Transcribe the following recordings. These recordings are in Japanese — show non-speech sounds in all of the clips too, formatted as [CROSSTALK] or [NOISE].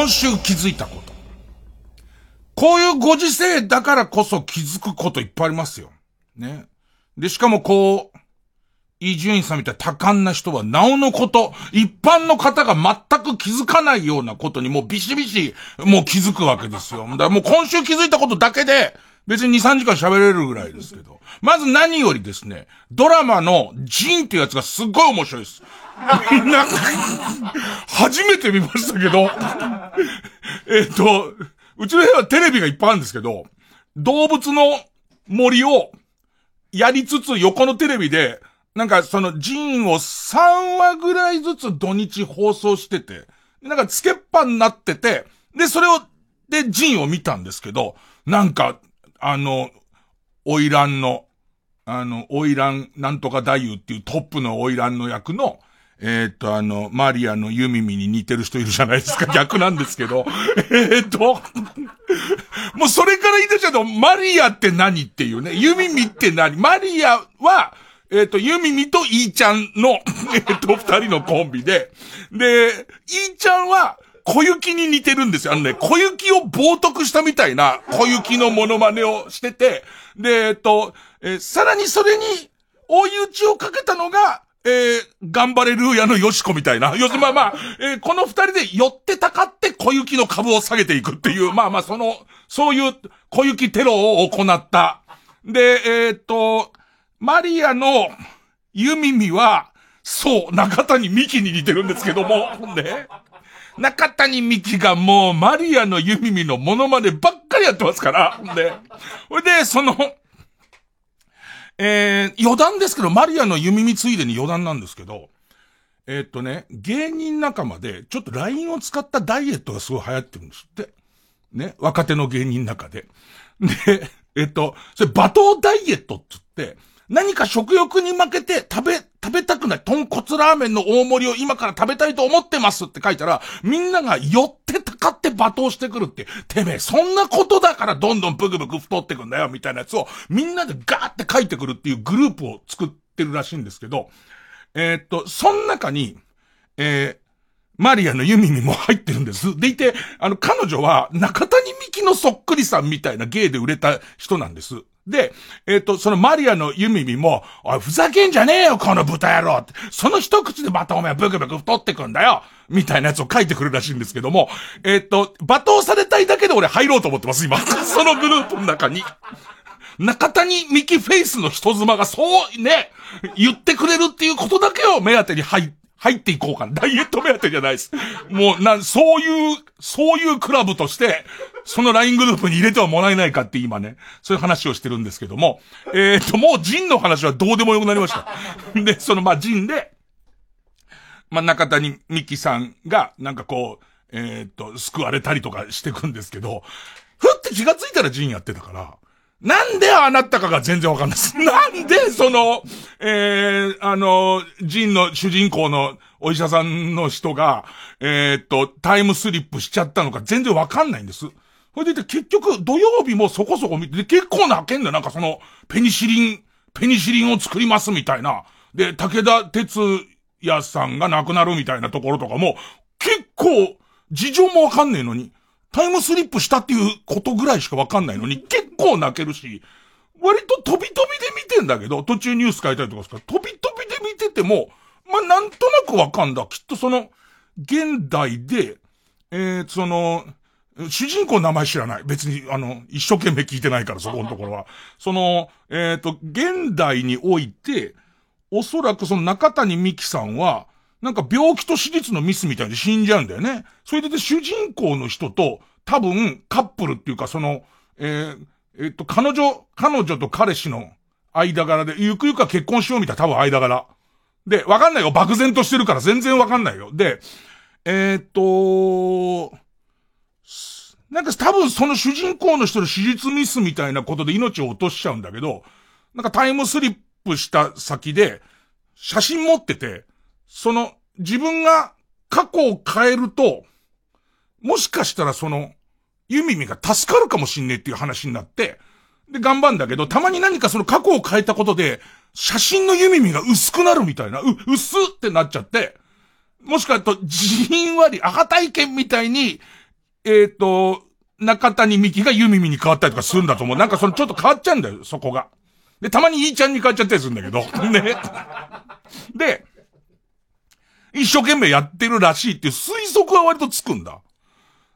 今週気づいたこと。こういうご時世だからこそ気づくこといっぱいありますよ。ね。で、しかもこう、伊集院さんみたいな多感な人は、なおのこと、一般の方が全く気づかないようなことにもうビシビシ、もう気づくわけですよ。だからもう今週気づいたことだけで、別に2、3時間喋れるぐらいですけど。まず何よりですね、ドラマのジンっていうやつがすっごい面白いです。なんか、初めて見ましたけど、[LAUGHS] えっと、うちの部屋はテレビがいっぱいあるんですけど、動物の森をやりつつ横のテレビで、なんかそのジンを3話ぐらいずつ土日放送してて、なんかつけっぱになってて、で、それを、で、ジンを見たんですけど、なんか、あの、オイランの、あの、オイランなんとか太夫っていうトップのオイランの役の、えーっと、あの、マリアのユミミに似てる人いるじゃないですか。[LAUGHS] 逆なんですけど。えーっと、もうそれから言い出しちゃうと、マリアって何っていうね。ユミミって何？マリアは、えーっと、ユミミとイーちゃんの、[LAUGHS] えーっと、二人のコンビで。で、イーちゃんは、小雪に似てるんですよ。あのね、小雪を冒涜したみたいな小雪のモノマネをしてて、で、えっと、えーさらにそれに、追い打ちをかけたのが、えー、頑張れルーヤのよしこみたいな。要するにまあまあ、えーこの二人で寄ってたかって小雪の株を下げていくっていう、まあまあその、そういう小雪テロを行った。で、えーっと、マリアのユミミは、そう、中谷美紀に似てるんですけども、ね。中谷美紀がもうマリアのユミミのモノマネばっかりやってますから。で、ほいで、その、えー、余談ですけど、マリアの弓見ついでに余談なんですけど、えーっとね、芸人仲間で、ちょっと LINE を使ったダイエットがすごい流行ってるんですって。ね、若手の芸人の中で。で、えーっと、それ罵倒ダイエットって言って、何か食欲に負けて食べ、食べたくない、豚骨ラーメンの大盛りを今から食べたいと思ってますって書いたら、みんなが寄ってたかって罵倒してくるって、てめえ、そんなことだからどんどんブクブク太ってくんだよ、みたいなやつを、みんなでガーって書いてくるっていうグループを作ってるらしいんですけど、えーっと、その中に、えーマリアのユミミも入ってるんです。でいて、あの、彼女は中谷美紀のそっくりさんみたいな芸で売れた人なんです。で、えっ、と、そのマリアのユミミも、おい、ふざけんじゃねえよ、この豚野郎って。その一口でまたお前ブクブク太ってくんだよみたいなやつを書いてくるらしいんですけども、えっ、と、罵倒されたいだけで俺入ろうと思ってます、今。[LAUGHS] そのグループの中に。中谷美紀フェイスの人妻がそうね、言ってくれるっていうことだけを目当てに入って、入っていこうかな。ダイエット目当てじゃないです。もう、な、そういう、そういうクラブとして、その LINE グループに入れてはもらえないかって今ね、そういう話をしてるんですけども、えっ、と、もうジンの話はどうでもよくなりました。[LAUGHS] で、その、まあ、ジンで、まあ、中谷美紀さんが、なんかこう、えっ、と、救われたりとかしてくんですけど、ふって気がついたらジンやってたから、なんであなたかが全然わかんないです。[LAUGHS] なんで、その、えー、あの、ジンの主人公のお医者さんの人が、えーっと、タイムスリップしちゃったのか全然わかんないんです。ほいでて結局土曜日もそこそこ見て、で結構泣けんだよ。なんかその、ペニシリン、ペニシリンを作りますみたいな。で、武田鉄矢さんが亡くなるみたいなところとかも、結構、事情もわかんねえのに、タイムスリップしたっていうことぐらいしかわかんないのに、結構泣けるし、割と飛び飛びで見てんだけど、途中ニュース書いたりとかすから、飛び飛びで見てても、まあ、なんとなくわかんだ。きっとその、現代で、えー、その、主人公の名前知らない。別に、あの、一生懸命聞いてないから、そこのところは。[LAUGHS] その、えっ、と、現代において、おそらくその中谷美紀さんは、なんか病気と手術のミスみたいに死んじゃうんだよね。それで主人公の人と多分カップルっていうかその、えー、えっと、彼女、彼女と彼氏の間柄で、ゆくゆくは結婚しようみたいな多分間柄。で、わかんないよ。漠然としてるから全然わかんないよ。で、えー、っと、なんか多分その主人公の人の手術ミスみたいなことで命を落としちゃうんだけど、なんかタイムスリップした先で、写真持ってて、その自分が過去を変えると、もしかしたらその、ユミミが助かるかもしんねえっていう話になって、で、頑張んだけど、たまに何かその過去を変えたことで、写真のユミミが薄くなるみたいな、う、薄ってなっちゃって、もしかすると、じんわり、赤体験みたいに、えっ、ー、と、中谷美紀がユミミに変わったりとかするんだと思う。なんかそのちょっと変わっちゃうんだよ、そこが。で、たまにいいちゃんに変わっちゃったりするんだけど。[LAUGHS] ね。で、一生懸命やってるらしいっていう推測は割とつくんだ。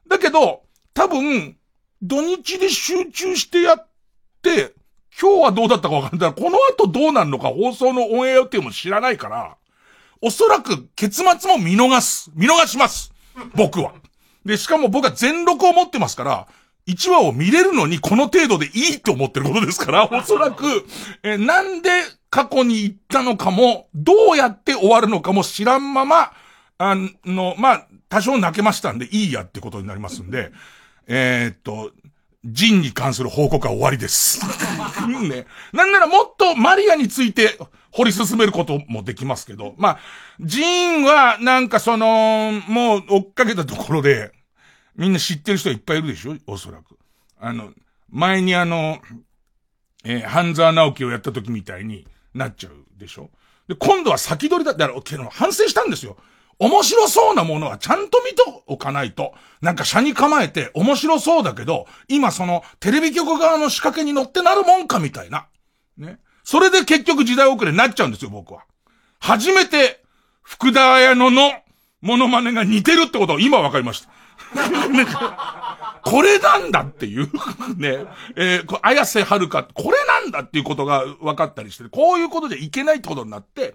だけど、多分、土日で集中してやって、今日はどうだったかわかんない。この後どうなるのか放送のオンエア予定も知らないから、おそらく結末も見逃す。見逃します。僕は。で、しかも僕は全録を持ってますから、1話を見れるのにこの程度でいいと思ってることですから、おそらく、え、なんで過去に行ったのかも、どうやって終わるのかも知らんまま、あの、まあ、多少泣けましたんでいいやってことになりますんで、え、っと、ジンに関する報告は終わりです。[LAUGHS] ね。なんならもっとマリアについて掘り進めることもできますけど、まあ、ジーンはなんかその、もう追っかけたところで、みんな知ってる人いっぱいいるでしょ？おそらく。あの、前にあの、えー、半沢直樹をやった時みたいになっちゃうでしょ？で、今度は先取りだ、だから、反省したんですよ。面白そうなものはちゃんと見とおかないと、なんか車に構えて面白そうだけど、今そのテレビ局側の仕掛けに乗ってなるもんかみたいな。ね。それで結局時代遅れになっちゃうんですよ、僕は。初めて、福田彩乃のモノマネが似てるってことを今わかりました。[LAUGHS] これなんだっていう [LAUGHS] ね。えー、綾瀬はるか、これなんだっていうことが分かったりして、こういうことでいけないってことになって、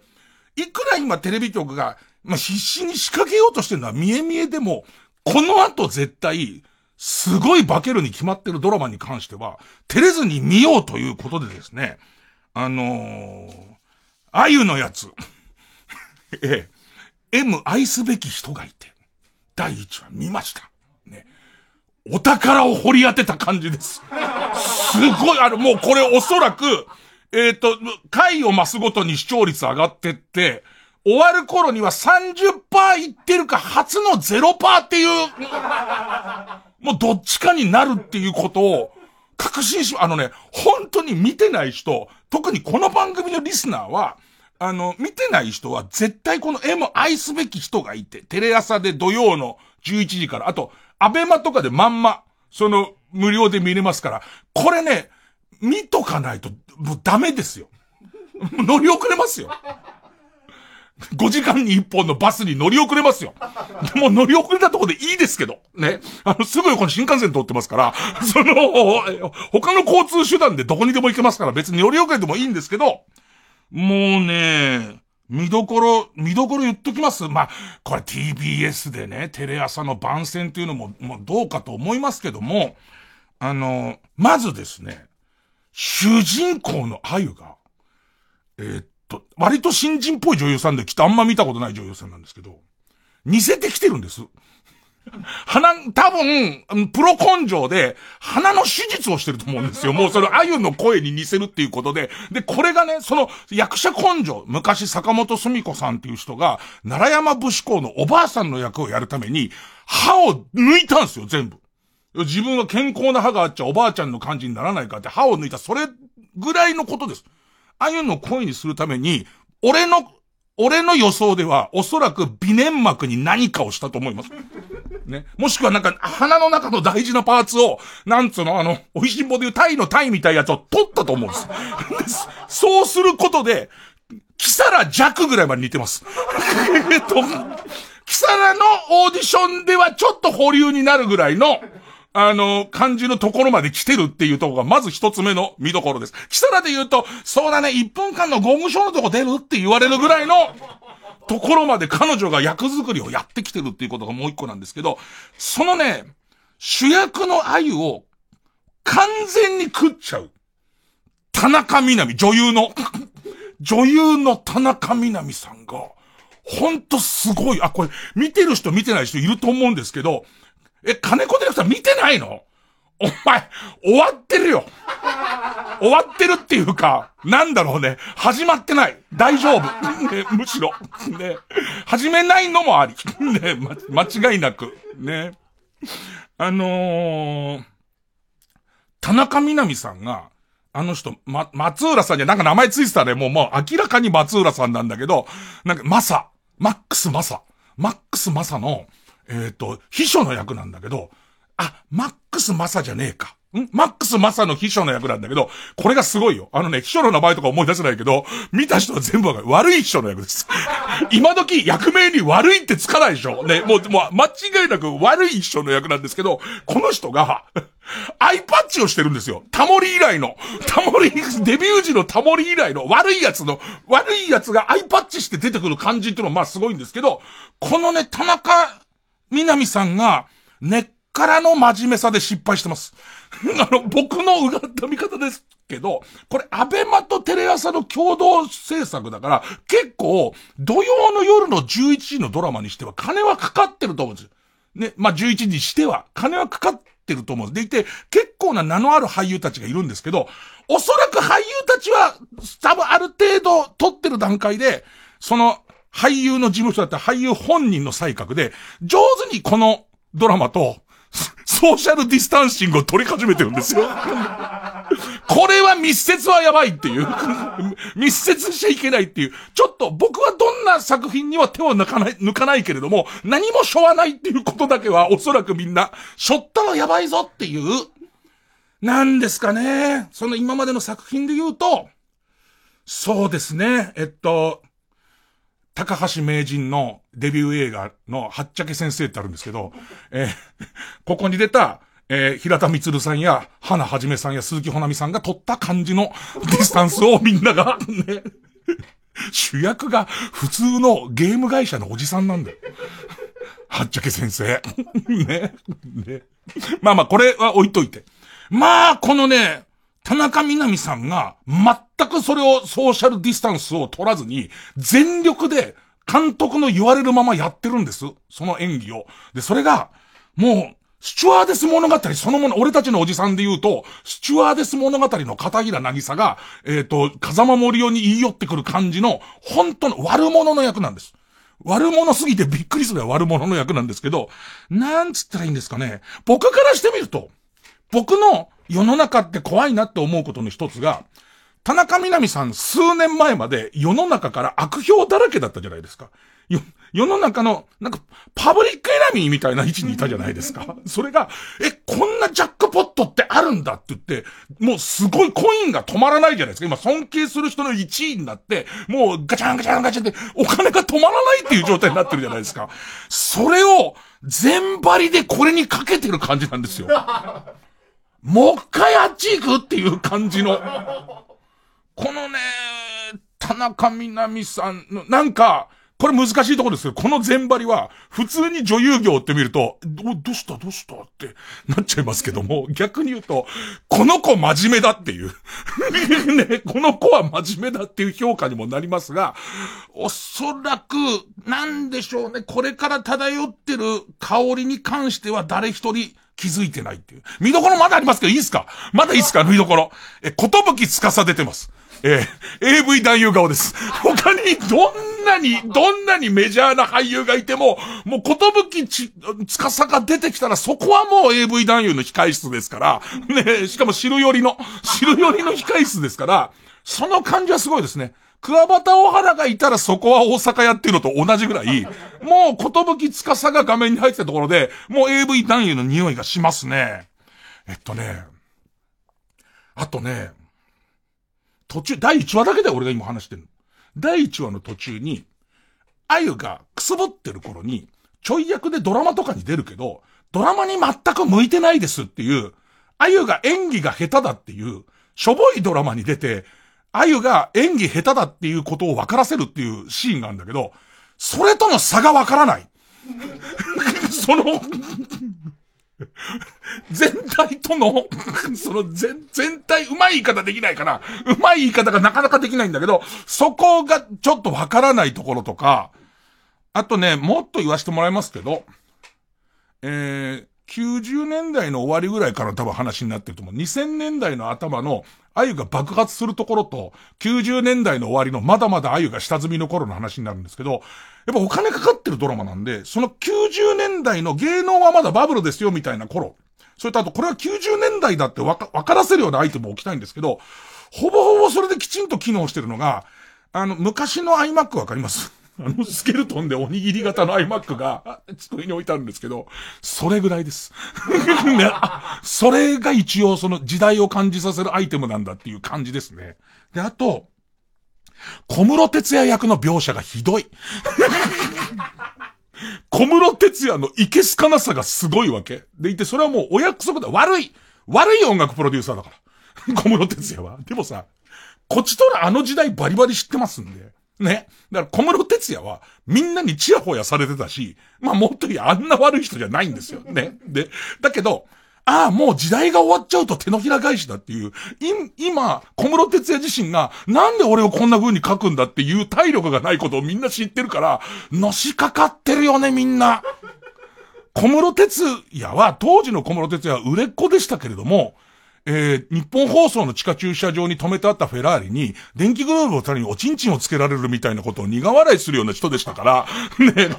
いくら今テレビ局が、まあ、必死に仕掛けようとしてるのは見え見えでも、この後絶対、すごい化けるに決まってるドラマに関しては、照れずに見ようということでですね、あのー、あゆのやつ、[LAUGHS] ええ、M 愛すべき人がいて、第一話見ました。お宝を掘り当てた感じです。すごい、あの、もうこれおそらく、えっ、ー、と、回を増すごとに視聴率上がってって、終わる頃には30%いってるか、初の0%っていう、もうどっちかになるっていうことを、確信し、あのね、本当に見てない人、特にこの番組のリスナーは、あの、見てない人は絶対この M 愛すべき人がいて、テレ朝で土曜の11時から、あと、アベマとかでまんま、その、無料で見れますから、これね、見とかないと、もうダメですよ。乗り遅れますよ。5時間に1本のバスに乗り遅れますよ。でも乗り遅れたとこでいいですけど、ね。あの、すぐ横に新幹線通ってますから、その、他の交通手段でどこにでも行けますから別に乗り遅れてもいいんですけど、もうね、見どころ、見どころ言っときますまあ、これ TBS でね、テレ朝の番宣っていうのも、もうどうかと思いますけども、あの、まずですね、主人公のあゆが、えー、っと、割と新人っぽい女優さんできっとあんま見たことない女優さんなんですけど、似せてきてるんです。鼻、多分、プロ根性で、鼻の手術をしてると思うんですよ。[LAUGHS] もうそれ、あゆの声に似せるっていうことで。で、これがね、その、役者根性、昔坂本澄子さんっていう人が、奈良山武士公のおばあさんの役をやるために、歯を抜いたんですよ、全部。自分は健康な歯があっちゃおばあちゃんの感じにならないかって歯を抜いた、それぐらいのことです。あゆの声にするために、俺の俺の予想では、おそらく微粘膜に何かをしたと思います。ね。もしくはなんか、鼻の中の大事なパーツを、なんつうの、あの、美味しんぼでいうタイのタイみたいなやつを取ったと思うんです。そうすることで、キサラ弱ぐらいまで似てます。[LAUGHS] えっと、キサラのオーディションではちょっと保留になるぐらいの、あの、感じのところまで来てるっていうとこが、まず一つ目の見どころです。キサラで言うと、そうだね、1分間のゴムショーのとこ出るって言われるぐらいの、ところまで彼女が役作りをやってきてるっていうことがもう一個なんですけど、そのね、主役の鮎を完全に食っちゃう。田中みなみ、女優の、女優の田中みなみさんが、ほんとすごい。あ、これ、見てる人見てない人いると思うんですけど、え、金子ディレクター見てないの？お前、終わってるよ。終わってるっていうか、なんだろうね。始まってない。大丈夫。ね、むしろ。ね。始めないのもあり。ね、ま、間違いなく。ね。あのー、田中みなみさんが、あの人、ま、松浦さんじゃなんか名前ついてたね。もう、もう明らかに松浦さんなんだけど、なんか、マサ、マックスマサ、マックスマサの、えっ、ー、と、秘書の役なんだけど、あ、マックスマサじゃねえか。ん？マックスマサの秘書の役なんだけど、これがすごいよ。あのね、秘書の名前とか思い出せないけど、見た人は全部わかる。悪い秘書の役です。[LAUGHS] 今時役名に悪いってつかないでしょ。ね、もう、もう、間違いなく悪い秘書の役なんですけど、この人が、[LAUGHS] アイパッチをしてるんですよ。タモリ以来の。タモリ、デビュー時のタモリ以来の悪いやつの、悪いやつがアイパッチして出てくる感じっていうのはまあすごいんですけど、このね、田中みなみさんが、根っからの真面目さで失敗してます。[LAUGHS] あの、僕のうがった見方ですけど、これ、アベマとテレ朝の共同制作だから、結構、土曜の夜の11時のドラマにしては金はかかってると思うんですよ。ね、まあ、11時にしては、金はかかってると思うんです。でいて、結構な名のある俳優たちがいるんですけど、おそらく俳優たちは、多分ある程度撮ってる段階で、その、俳優の事務所だった俳優本人の才覚で、上手にこのドラマと、ソーシャルディスタンシングを取り始めてるんですよ。これは密接はやばいっていう。密接しちゃいけないっていう。ちょっと僕はどんな作品には手を抜かない、抜かないけれども、何もしょわないっていうことだけはおそらくみんな、しょったらやばいぞっていう。なんですかね。その今までの作品で言うと、そうですね。えっと、高橋名人のデビュー映画のはっちゃき先生ってあるんですけど、[LAUGHS] えー、ここに出た、えー、平田光さんや、ハナ肇さんや鈴木保奈美さんが撮った感じの [LAUGHS] ディスタンスをみんなが、ね、[LAUGHS] 主役が普通のゲーム会社のおじさんなんだよ。はっちゃき先生。ね。ね。まあまあ、これは置いといて。まあ、このね、田中みなみさんが、全くそれをソーシャルディスタンスを取らずに、全力で監督の言われるままやってるんです。その演技を。で、それが、もう、スチュワーデス物語そのもの、俺たちのおじさんで言うと、スチュワーデス物語の片平なぎさが、えっ、ー、と、風間森夫に言い寄ってくる感じの、本当の悪者の役なんです。悪者すぎてびっくりする悪者の役なんですけど、なんつったらいいんですかね。僕からしてみると、僕の世の中って怖いなって思うことの一つが、田中みなみさん数年前まで世の中から悪評だらけだったじゃないですか。よ、世の中の、なんか、パブリックエナミーみたいな位置にいたじゃないですか。[LAUGHS] それが、え、こんなジャックポットってあるんだって言って、もうすごいコインが止まらないじゃないですか。今尊敬する人の1位になって、もうガチャンガチャンガチャンってお金が止まらないっていう状態になってるじゃないですか。それを全張りでこれにかけてる感じなんですよ。[LAUGHS] もう一回あっち行くっていう感じの。このね、田中みなみさんの、なんか、これ難しいところですけど、この全張りは、普通に女優業って見ると、ど、どうした？どうした？ってなっちゃいますけども、逆に言うと、この子真面目だっていう。[LAUGHS] ね、この子は真面目だっていう評価にもなりますが、おそらく、なんでしょうね、これから漂ってる香りに関しては誰一人、気づいてないっていう。見どころまだありますけど、いいですか？まだいいですか？見どころ。え、ことぶきつかさ出てます。えー、AV 男優顔です。他にどんなに、どんなにメジャーな俳優がいても、もうことぶきち、つかさが出てきたらそこはもう AV 男優の控室ですから、ね、しかも汁寄りの、汁寄りの控室ですから、その感じはすごいですね。桑畑大原がいたらそこは大阪屋っていうのと同じぐらい、[LAUGHS] もうことぶきつかさが画面に入ってたところで、もう AV 男優の匂いがしますね。えっとね、あとね、途中、第1話だけで俺が今話してる第1話の途中に、あゆがくすぶってる頃に、ちょい役でドラマとかに出るけど、ドラマに全く向いてないですっていう、あゆが演技が下手だっていう、しょぼいドラマに出て、あゆが演技下手だっていうことを分からせるっていうシーンがあるんだけど、それとの差が分からない。[LAUGHS] その全体との、その全、全体、うまい言い方できないかな。うまい言い方がなかなかできないんだけど、そこがちょっとわからないところとか、あとね、もっと言わせてもらいますけど、えー、90年代の終わりぐらいから多分話になってると思う。2000年代の頭の鮎が爆発するところと、90年代の終わりのまだまだ鮎が下積みの頃の話になるんですけど、やっぱお金かかってるドラマなんで、その90年代の芸能はまだバブルですよみたいな頃。それとあと、これは90年代だってわか、わからせるようなアイテムを置きたいんですけど、ほぼほぼそれできちんと機能してるのが、あの、昔の iMac わかります？あのスケルトンでおにぎり型の iMac が机に置いてあるんですけど、それぐらいです。[LAUGHS] ね、それが一応その時代を感じさせるアイテムなんだっていう感じですね。で、あと、小室哲也役の描写がひどい。[LAUGHS] 小室哲也のいけすかなさがすごいわけ。でいて、それはもうお約束だ。悪い悪い音楽プロデューサーだから。[LAUGHS] 小室哲也は。でもさ、こっちとらあの時代バリバリ知ってますんで。ね。だから小室哲也はみんなにチヤホヤされてたし、まあもっと言あんな悪い人じゃないんですよ。ね。で、だけど、ああ、もう時代が終わっちゃうと手のひら返しだっていう、今、小室哲也自身が、なんで俺をこんな風に書くんだっていう体力がないことをみんな知ってるから、のしかかってるよね、みんな。小室哲也は、当時の小室哲也は売れっ子でしたけれども、えー、日本放送の地下駐車場に止めてあったフェラーリに、電気グローブをたにおちんちんをつけられるみたいなことを苦笑いするような人でしたから、[LAUGHS] ね、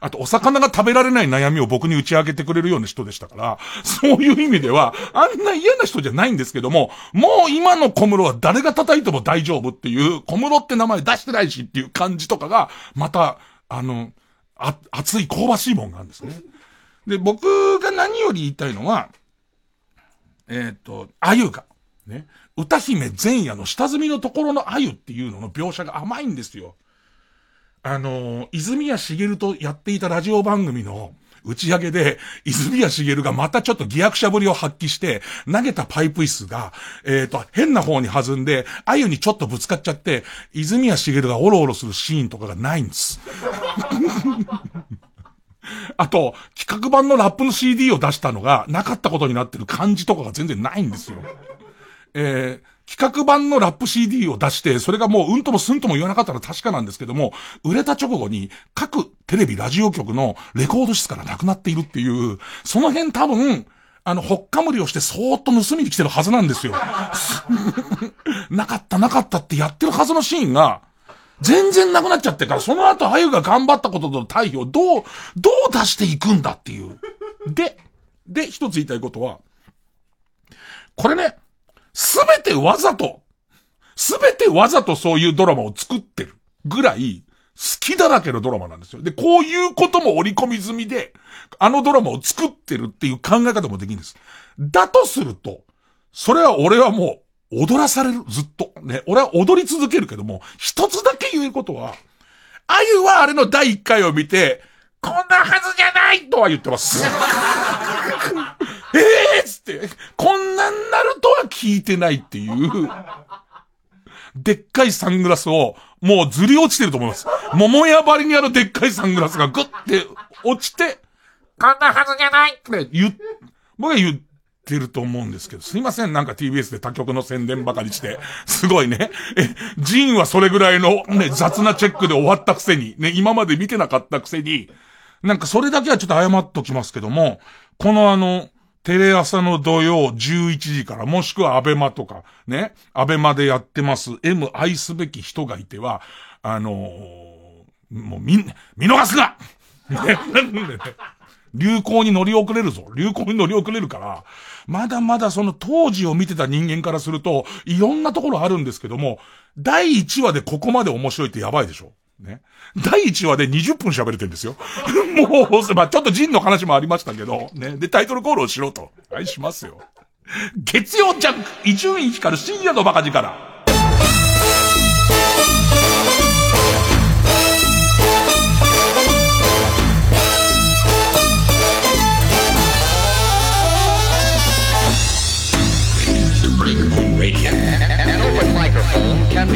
あとお魚が食べられない悩みを僕に打ち明けてくれるような人でしたから、そういう意味では、あんな嫌な人じゃないんですけども、もう今の小室は誰が叩いても大丈夫っていう、小室って名前出してないしっていう感じとかが、また、あの、あ、熱い香ばしいもんがあるんですね。で、僕が何より言いたいのは、えっ、ー、と、あゆが、ね、歌姫前夜の下積みのところのあゆっていうのの描写が甘いんですよ。あの、泉谷しげるとやっていたラジオ番組の打ち上げで、泉谷しげるがまたちょっと偽役者ぶりを発揮して、投げたパイプ椅子が、えっ、ー、と、変な方に弾んで、あゆにちょっとぶつかっちゃって、泉谷しげるがオロオロするシーンとかがないんです。[LAUGHS] [LAUGHS] あと、企画版のラップの CD を出したのがなかったことになってる感じとかが全然ないんですよ。えー、企画版のラップ CD を出して、それがもううんともすんとも言わなかったら確かなんですけども、売れた直後に各テレビ、ラジオ局のレコード室からなくなっているっていう、その辺多分、あの、ほっかむりをしてそーっと盗みに来てるはずなんですよ。[LAUGHS] なかったなかったってやってるはずのシーンが、全然なくなっちゃってから、その後、あゆが頑張ったこととの対比をどう、どう出していくんだっていう。で、で、一つ言いたいことは、これね、すべてわざと、すべてわざとそういうドラマを作ってるぐらい、好きだらけのドラマなんですよ。で、こういうことも織り込み済みで、あのドラマを作ってるっていう考え方もできるんです。だとすると、それは俺はもう、踊らされる、ずっと。ね。俺は踊り続けるけども、一つだけ言えることは、あゆはあれの第一回を見て、こんなはずじゃないとは言ってます。[LAUGHS] ええ、つって、こんなんなるとは聞いてないっていう、でっかいサングラスを、もうずり落ちてると思います。桃屋張りにあるでっかいサングラスがグッて落ちて、こんなはずじゃないって言、僕は言っってると思うんですけど、すいません、なんか TBS で他局の宣伝ばかりして、すごいね。え、ジンはそれぐらいのね、雑なチェックで終わったくせに、ね、今まで見てなかったくせに、なんかそれだけはちょっと謝っときますけども、このあの、テレ朝の土曜11時から、もしくはアベマとか、ね、アベマでやってます、M 愛すべき人がいては、あのー、もうみ、見逃すな [LAUGHS] ね、流行に乗り遅れるぞ。流行に乗り遅れるから、まだまだその当時を見てた人間からすると、いろんなところあるんですけども、第1話でここまで面白いってやばいでしょ。ね。第1話で20分喋れてるんですよ。[LAUGHS] もう、まあ、ちょっとジンの話もありましたけど、ね。で、タイトルコールをしろと。はい、しますよ。月曜ジャンク、伊集院光る深夜のバカ力。どう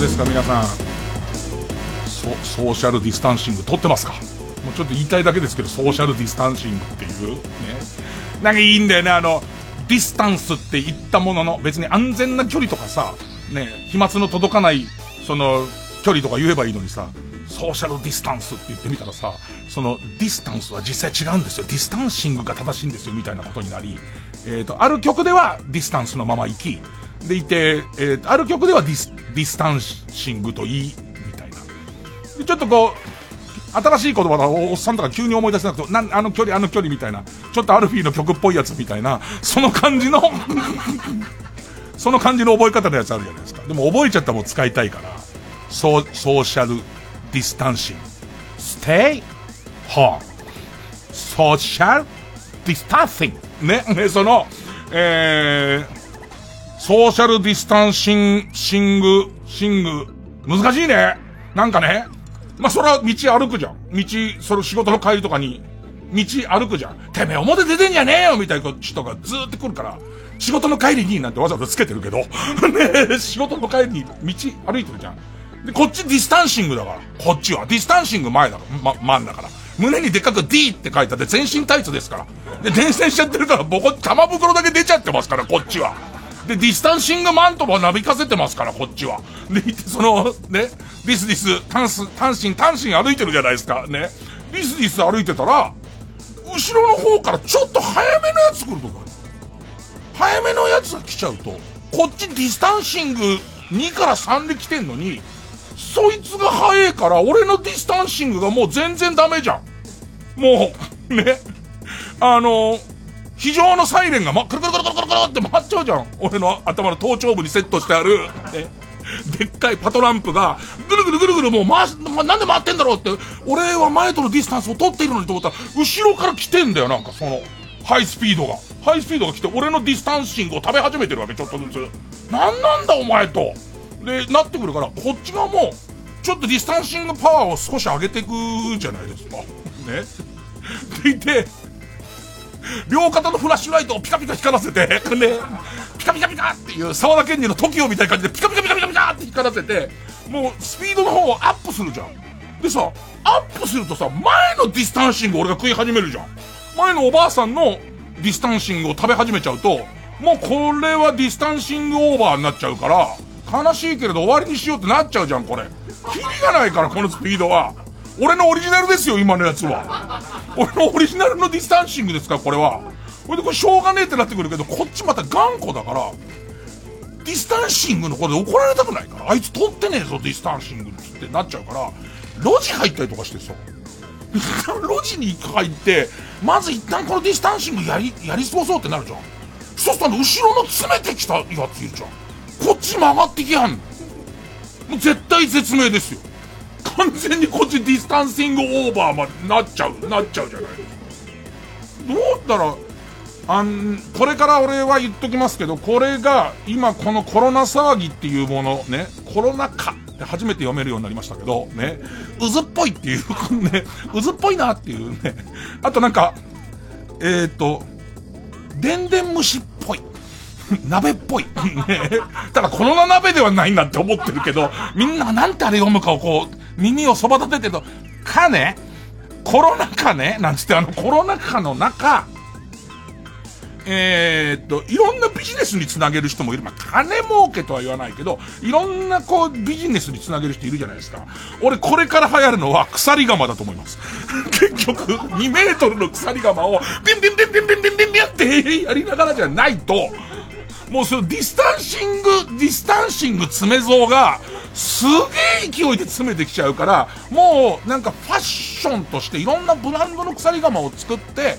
ですか皆さん。ソソーシャルディスタンシング取ってますかもうちょっと言いたいだけですけどソーシャルディスタンシングっていうね。なんかいいんだよねあのディスタンスって言ったものの別に安全な距離とかさね飛沫の届かないその距離とか言えばいいのにさソーシャルディスタンスって言ってみたらさそのディスタンスは実際違うんですよ。ディスタンシングが正しいんですよみたいなことになりえっ、ー、と、ある曲ではディスタンスのまま行き、でいて、えー、ある曲ではディス、ディスタンシングといい、みたいな。で、ちょっとこう、新しい言葉だ、おっさんとか急に思い出せなくて、な、あの距離、あの距離みたいな、ちょっとアルフィーの曲っぽいやつみたいな、その感じの [LAUGHS] その感じの覚え方のやつあるじゃないですか。でも覚えちゃったらもう使いたいから、ソー、ソーシャルディスタンシング。stay home. ソーシャルディスタンシング。ね、ね、その、えー、ソーシャルディスタンシン、シング、シング、難しいね。なんかね、まあ、それは道歩くじゃん。道、その仕事の帰りとかに、道歩くじゃん。てめえ表出てんじゃねえよみたいな人がずーっと来るから、仕事の帰りになんてわざわざつけてるけど、[LAUGHS] ね仕事の帰りに道歩いてるじゃん。で、こっちディスタンシングだから。こっちは。ディスタンシング前だから。ま、真んだから。胸にでっかく D って書いてあって全身タイツですから。で、伝染しちゃってるから、ボコ、玉袋だけ出ちゃってますから、こっちは。で、ディスタンシングマントもなびかせてますから、こっちは。で、その、ね、ディスディス、タンス、単身、単身歩いてるじゃないですか。ね。ディスディス歩いてたら、後ろの方からちょっと早めのやつ来るとか。早めのやつが来ちゃうと、こっちディスタンシング2から3で来てんのに、そいつが早いから、俺のディスタンシングがもう全然ダメじゃん。もう、ね。あの非常のサイレンが、ま、くるくるくるくるくるって回っちゃうじゃん。俺の頭の頭頂部にセットしてある、ね、でっかいパトランプが、ぐるぐるぐるぐるもう回す、ま、なんで回ってんだろうって、俺は前とのディスタンスを取っているのにと思ったら、後ろから来てんだよ、なんかその、ハイスピードが。ハイスピードが来て、俺のディスタンシングを食べ始めてるわけ、ちょっとずつ。なんなんだお前と。で、なってくるから、こっち側も、ちょっとディスタンシングパワーを少し上げていくじゃないですか。ね。でいて、両肩のフラッシュライトをピカピカ光らせて、ね、ピカピカピカっていう沢田研二の TOKIO みたいな感じでピカピカピカピカピカって光らせて、もうスピードの方をアップするじゃん。でさ、アップするとさ、前のディスタンシング俺が食い始めるじゃん。前のおばあさんのディスタンシングを食べ始めちゃうと、もうこれはディスタンシングオーバーになっちゃうから、悲しいけれど終わりにしようってなっちゃうじゃん、これ。キリがないから、このスピードは。俺のオリジナルですよ、今のやつは。俺のオリジナルのディスタンシングですから、これは。これでこれしょうがねえってなってくるけど、こっちまた頑固だから、ディスタンシングのこれ怒られたくないから、あいつ取ってねえぞ、ディスタンシングってなっちゃうから、路地入ったりとかしてさ、[LAUGHS] 路地に入って、まず一旦このディスタンシングやり、やり過ごそうってなるじゃん。そうすると後ろの詰めてきたやついるじゃん。こっち曲がってきやん。もう絶体絶命ですよ。完全にこっちディスタンシングオーバーまでなっちゃう、なっちゃうじゃないどうったら、あん、これから俺は言っときますけど、これが今このコロナ騒ぎっていうものね、コロナ禍って初めて読めるようになりましたけど、ね、渦っぽいっていう、ね、渦っぽいなっていうね、あとなんか、えっ、ー、と、でんでん虫っぽい。鍋っぽい。[LAUGHS] ただこの鍋ではないなって思ってるけど、みんななんてあれ読むかをこう、耳をそば立ててると、かね、コロナ禍ね、なんつってあのコロナ禍の中、えー、っと、いろんなビジネスにつなげる人もいる。まあ、金儲けとは言わないけど、いろんなこう、ビジネスにつなげる人いるじゃないですか。俺、これから流行るのは鎖鎌だと思います。[LAUGHS] 結局、2メートルの鎖鎌を、ビンビンビンビンビンビンビンビンってやりながらじゃないと、もうそのディスタンシング、ディスタンシング詰め小僧が、すげえ勢いで詰めてきちゃうから、もうなんかファッションとしていろんなブランドの鎖鎌を作って、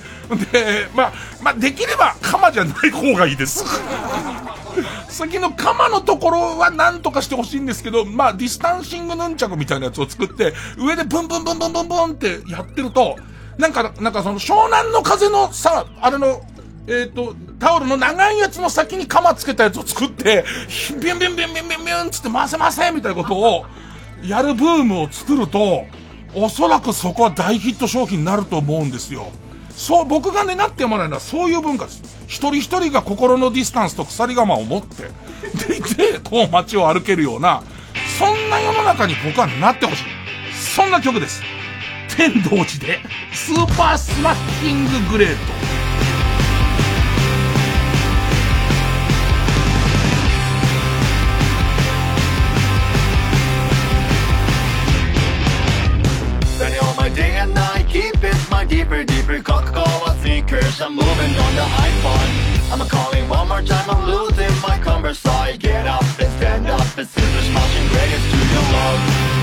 で、まあ、まあ、できれば鎌じゃない方がいいです。[LAUGHS] 先の鎌のところは何とかしてほしいんですけど、まあ、ディスタンシングヌンチャクみたいなやつを作って、上でブンブンブンブンブンブンってやってると、なんか、なんかその湘南の風のさ、あれの、えっ、ー、と、タオルの長いやつの先に鎌つけたやつを作って、ビュンビュンビュンビュンビュンビュンつって回せませんみたいなことを、やるブームを作ると、おそらくそこは大ヒット商品になると思うんですよ。そう、僕が願ってもらうのはそういう文化です。一人一人が心のディスタンスと鎖釜を持って、でいて、こう街を歩けるような、そんな世の中に僕はなってほしい。そんな曲です。天童寺で、スーパースマッキンググレート。Deeper, deeper Coca-Cola sneakers I'm moving on the high iPhone I'm calling one more time, I'm losing my converse. I get up and stand up. And super smashing greatest to your love.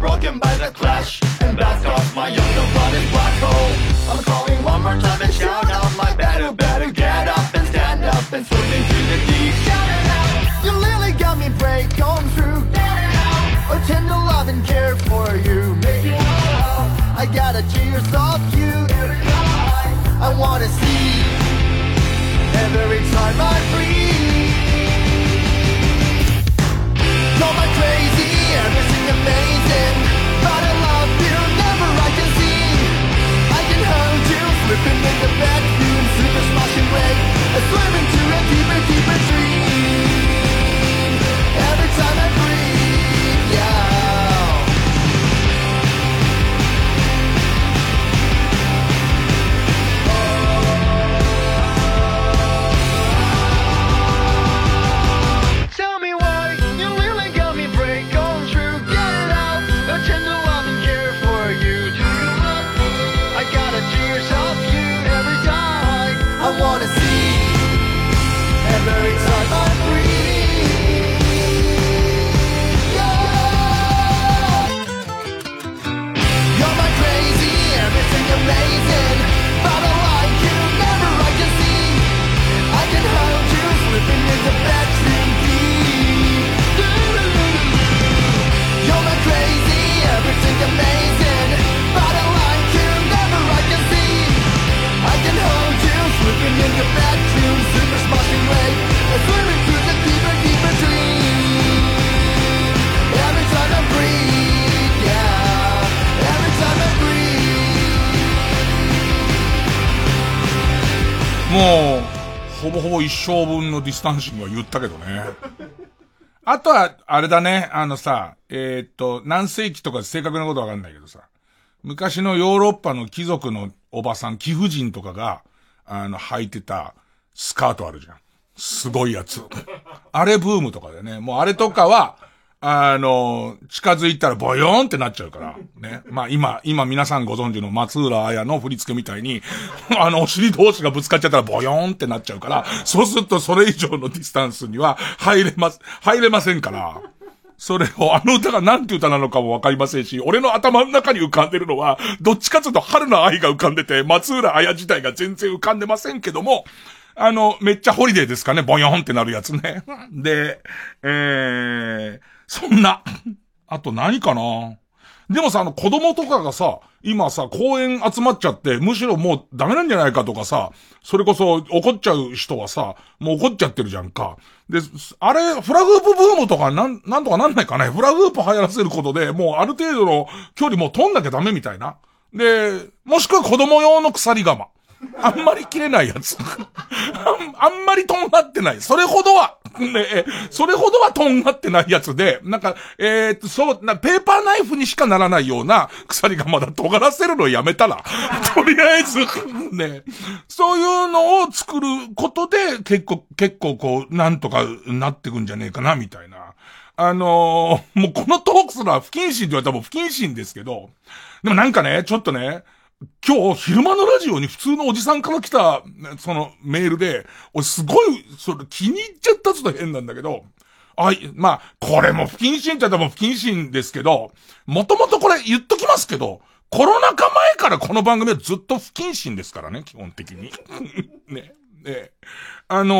Broken by the clash. And blast off my younger stand up And swim into the deep. Shout it out You literally got me break on through. Get it out Or to love and care for you. Make it out I gotta cheers off you. Every time I wanna see Every time I breathe. You're my crazy, everything amazing. But I love you, never I can see. I can hold you, flipping 一生分のディスタンシングは言ったけどね。[LAUGHS] あとは、あれだね、あのさ、えーっと、何世紀とか正確なことわかんないけどさ、昔のヨーロッパの貴族のおばさん、貴婦人とかが、あの、履いてたスカートあるじゃん。すごいやつ。あれブームとかでね、もうあれとかは、あの、近づいたらボヨーンってなっちゃうから。ね。まあ今、今皆さんご存知の松浦亜弥の振り付けみたいに、[LAUGHS] あの、お尻同士がぶつかっちゃったらボヨーンってなっちゃうから、そうするとそれ以上のディスタンスには入れます、入れませんから。それを、あの歌がなんて歌なのかもわかりませんし、俺の頭の中に浮かんでるのは、どっちかというとはるな愛が浮かんでて、松浦亜弥自体が全然浮かんでませんけども、あの、めっちゃホリデーですかね、ボヨーンってなるやつね。で、えー、そんな。あと何かな？でもさ、あの子供とかがさ、今さ、公園集まっちゃって、むしろもうダメなんじゃないかとかさ、それこそ怒っちゃう人はさ、もう怒っちゃってるじゃんか。で、あれ、フラフープブームとかなん、なんとかなんないかね？フラフープ流行らせることで、もうある程度の距離もう取んなきゃダメみたいな。で、もしくは子供用の鎖釜。あんまり切れないやつ。あんあんまりとんがってない。それほどは、ね、それほどはとんがってないやつで、なんか、えー、っと、そう、な、ペーパーナイフにしかならないような鎖がまだ尖らせるのをやめたら、[LAUGHS] とりあえず、[LAUGHS] ね、そういうのを作ることで、結構、結構こう、なんとかなってくんじゃねえかな、みたいな。あのーもうこのトークすら不謹慎って言われたらもう不謹慎ですけど、でもなんかね、ちょっとね、今日、昼間のラジオに普通のおじさんから来た、そのメールで、俺すごい、それ気に入っちゃったつと変なんだけど、あ、いまあ、これも不謹慎って言ったらも不謹慎ですけど、もともとこれ言っときますけど、コロナ禍前からこの番組はずっと不謹慎ですからね、基本的に。[LAUGHS] ね、ね。あの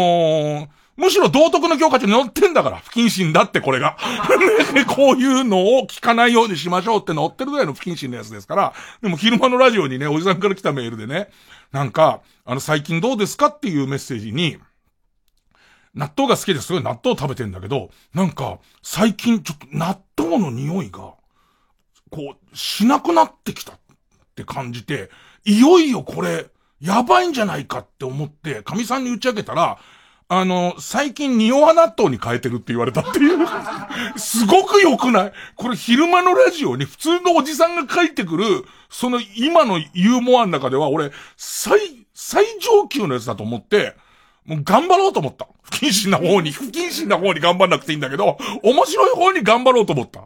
ーむしろ道徳の教科書に載ってんだから、不謹慎だってこれが。[LAUGHS] こういうのを聞かないようにしましょうって載ってるぐらいの不謹慎のやつですから、でも昼間のラジオにね、おじさんから来たメールでね、なんか、あの最近どうですかっていうメッセージに、納豆が好きですごい納豆食べてんだけど、なんか、最近ちょっと納豆の匂いが、こう、しなくなってきたって感じて、いよいよこれ、やばいんじゃないかって思って、神さんに打ち明けたら、あの、最近ニオア納豆に変えてるって言われたっていう。すごく良くない？これ昼間のラジオに普通のおじさんが書いてくる、その今のユーモアの中では俺、最、最上級のやつだと思って、もう頑張ろうと思った。不謹慎な方に、不謹慎な方に頑張んなくていいんだけど、面白い方に頑張ろうと思った。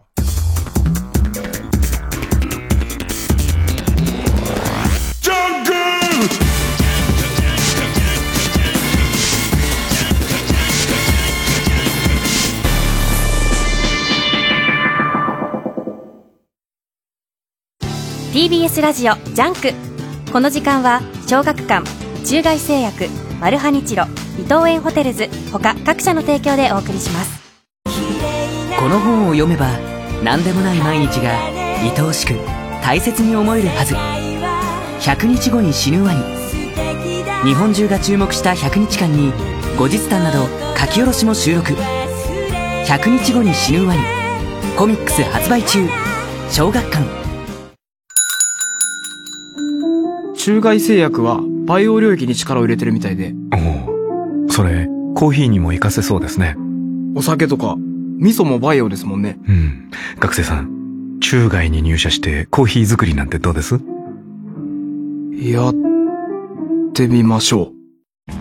TBS ラジオジャンク。この時間は小学館中外製薬マルハニチロ伊藤園ホテルズ他各社の提供でお送りします。この本を読めば何でもない毎日が愛おしく大切に思えるはず。100日後に死ぬワニ。日本中が注目した100日間に後日談など書き下ろしも収録。100日後に死ぬワニ。コミックス発売中。小学館。中外製薬はバイオ領域に力を入れてるみたいで。おお。それ、コーヒーにも活かせそうですね。お酒とか、味噌もバイオですもんね。うん。学生さん、中外に入社してコーヒー作りなんてどうです？やってみましょう。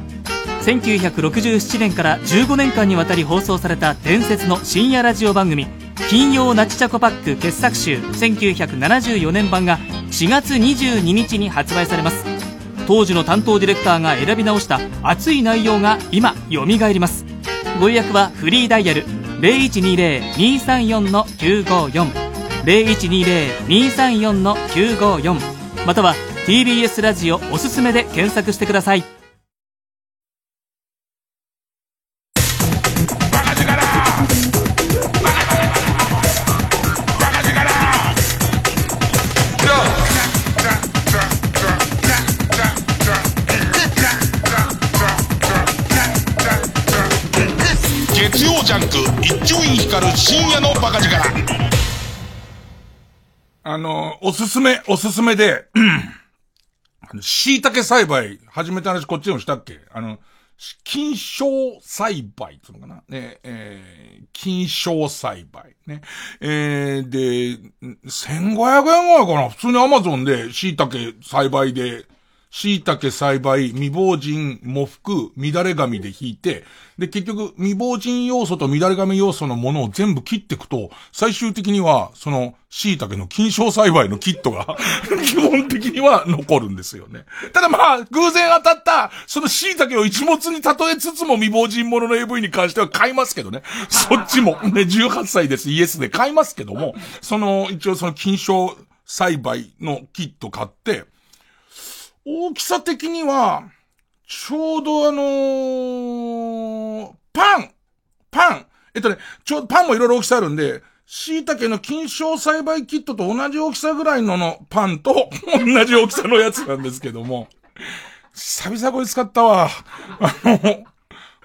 1967年から15年間にわたり放送された伝説の深夜ラジオ番組金曜ナチチャコパック傑作集1974年版が4月22日に発売されます。当時の担当ディレクターが選び直した熱い内容が今よみがえります。ご予約はフリーダイヤル0120-234-954 0120-234-954または TBS ラジオおすすめで検索してください。すすめ、おすすめで、椎茸栽培、始めた話こっちでもしたっけ？あの、金賞栽培っていうのかな？ね、えー、金賞栽培。ね。えー、で、1500円ぐらいかな？普通にアマゾンで椎茸栽培で椎茸栽培、未亡人、喪服、乱れ髪で引いて、で、結局、未亡人要素と乱れ髪要素のものを全部切っていくと、最終的には、その、椎茸の金賞栽培のキットが [LAUGHS] 基本的には残るんですよね。ただまあ、偶然当たった、その椎茸を一物に例えつつも未亡人ものの AV に関しては買いますけどね。そっちも、ね、18歳です、イエスで買いますけども、その、一応その金賞栽培のキット買って、大きさ的には、ちょうどあのー、パンパンえっとね、ちょうどパンもいろいろ大きさあるんで、椎茸の金賞栽培キットと同じ大きさぐらいののパンと [LAUGHS] 同じ大きさのやつなんですけども、久々これ使ったわ。あの、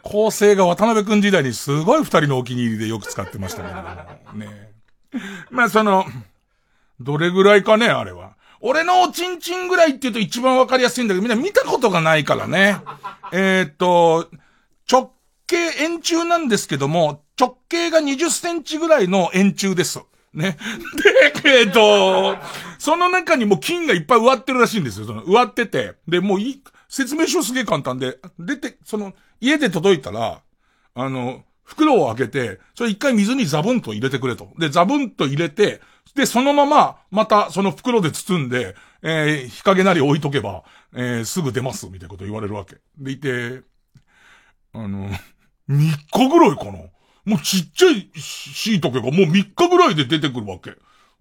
構成が渡辺くん時代にすごい二人のお気に入りでよく使ってましたけども。ね。まあその、どれぐらいかね、あれは。俺のおちんちんぐらいって言うと一番わかりやすいんだけど、みんな見たことがないからね。[LAUGHS] えっと、直径、円柱なんですけども、直径が20センチぐらいの円柱です。ね。[LAUGHS] で、えっ、と、その中にも金がいっぱい植わってるらしいんですよ。その植わってて。で、もういい、説明書すげえ簡単で、出て、その、家で届いたら、あの、袋を開けて、それ一回水にザブンと入れてくれと。で、ザブンと入れて、で、そのまま、また、その袋で包んで、えー、日陰なり置いとけば、えー、すぐ出ます、みたいなこと言われるわけ。でいて、あの、3日ぐらいかな。もうちっちゃい椎茸がもう3日ぐらいで出てくるわけ。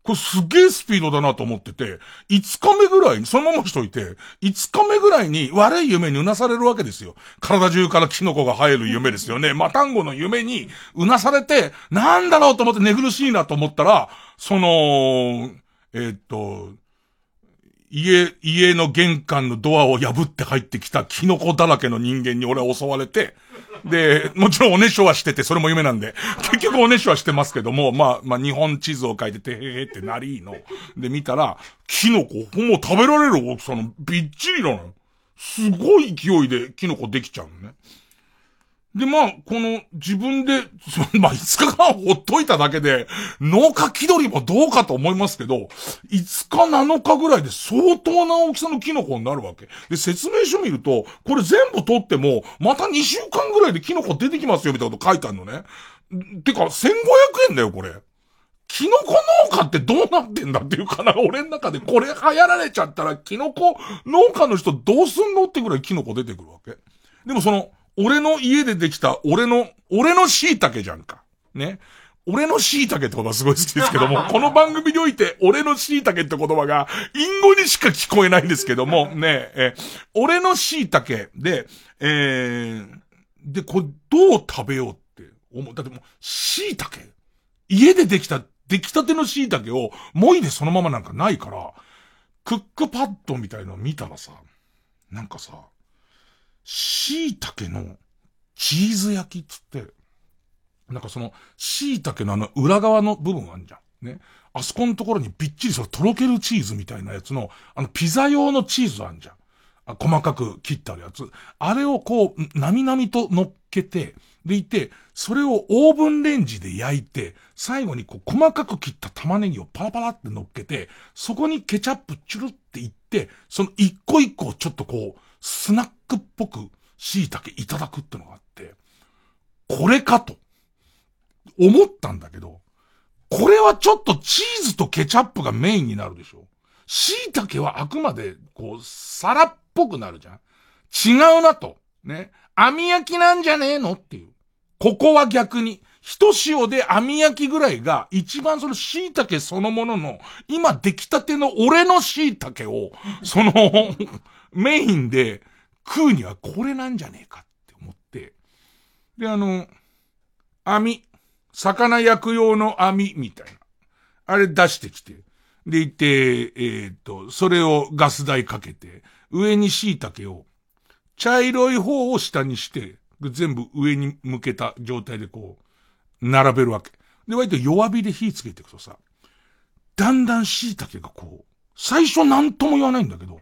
これすげえスピードだなと思ってて、5日目ぐらいに、そのまましといて、5日目ぐらいに悪い夢にうなされるわけですよ。体中からキノコが生える夢ですよね。マタンゴの夢にうなされて、なんだろうと思って寝苦しいなと思ったら、その、えー、っと、家、家の玄関のドアを破って入ってきたキノコだらけの人間に俺は襲われて、で、もちろんおねしょはしてて、それも夢なんで、[LAUGHS] 結局おねしょはしてますけども、まあ、まあ、日本地図を書いてて、へへってなりの。で、見たら、キノコ、もう食べられる大きさのびっちりなのよ。すごい勢いでキノコできちゃうのね。で、まあ、この自分で、[LAUGHS] まあ、5日間ほっといただけで、農家気取りもどうかと思いますけど、5日7日ぐらいで相当な大きさのキノコになるわけ。で、説明書見ると、これ全部取っても、また2週間ぐらいでキノコ出てきますよ、みたいなこと書いてあるのね。てか、1500円だよ、これ。キノコ農家ってどうなってんだっていうかな、俺の中でこれ流行られちゃったら、キノコ農家の人どうすんのってぐらいキノコ出てくるわけ。でもその、俺の家でできた、俺の、俺の椎茸じゃんか。ね。俺の椎茸って言葉すごい好きですけども、[LAUGHS] この番組において、俺の椎茸って言葉が、隠語にしか聞こえないんですけども、ねえ、俺の椎茸で、えー、で、これどう食べようって思う。だってもう、椎茸家でできた、出来たての椎茸を、もいでそのままなんかないから、クックパッドみたいのを見たらさ、なんかさ、椎茸のチーズ焼きっつって、なんかその、椎茸のあの裏側の部分あんじゃん。ね。あそこのところにびっちりそのとろけるチーズみたいなやつの、あのピザ用のチーズあんじゃん。あ細かく切ってあるやつ。あれをこう、なみなみと乗っけて、でいて、それをオーブンレンジで焼いて、最後にこう細かく切った玉ねぎをパラパラって乗っけて、そこにケチャップチュルっていって、その一個一個ちょっとこう、スナッククっぽく椎茸いただくってのがあって、これかと、思ったんだけど、これはちょっとチーズとケチャップがメインになるでしょ椎茸はあくまで、こう、皿っぽくなるじゃん違うなと。ね。網焼きなんじゃねえのっていう。ここは逆に、一塩で網焼きぐらいが一番その椎茸そのものの、今出来たての俺の椎茸を、その [LAUGHS] メインで食うにはこれなんじゃねえかって思って。で、あの、網、魚焼く用の網みたいな。あれ出してきて。で、いて、えー、っと、それをガス台かけて、上に椎茸を、茶色い方を下にして、全部上に向けた状態でこう、並べるわけ。で、割と弱火で火つけていくとさ、だんだん椎茸がこう、最初なんとも言わないんだけど、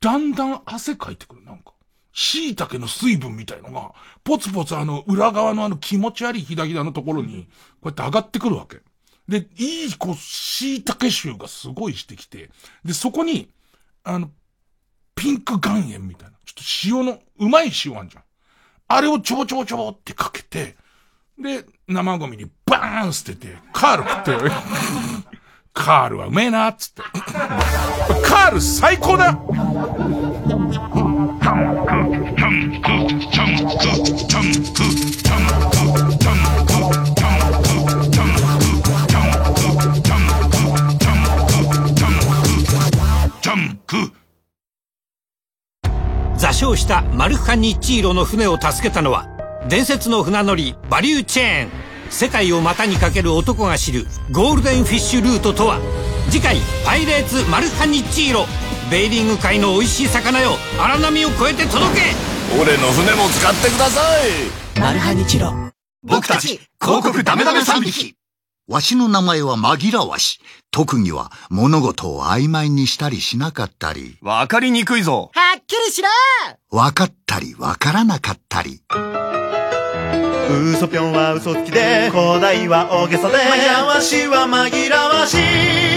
だんだん汗かいてくる、なんか。椎茸の水分みたいのが、ポツポツあの、裏側のあの気持ち悪いひだひだのところに、こうやって上がってくるわけ。で、いい、こう、椎茸臭がすごいしてきて、で、そこに、あの、ピンク岩塩みたいな、ちょっと塩の、うまい塩あんじゃん。あれをちょぼちょぼちょぼってかけて、で、生ゴミにバーン捨てて、カール食って、[LAUGHS] カールはうめえなっつって。[LAUGHS] カール最高だ座礁したマルハニッチーロの船を助けたのは伝説の船乗りバリューチェーン世界を股にかける男が知るゴールデンフィッシュルートとは次回「パイレーツマルハニチーロ」ベーリング界の美味しい魚よ荒波を越えて届け俺の船も使ってくださいマルハニチロ僕たち広告ダメダメ3匹わしの名前は紛らわし。特技は物事を曖昧にしたりしなかったり。わかりにくいぞ。はっきりしろわかったりわからなかったり。嘘ぴょんは嘘つきで、古代は大げさで、まやわしは紛らわしい。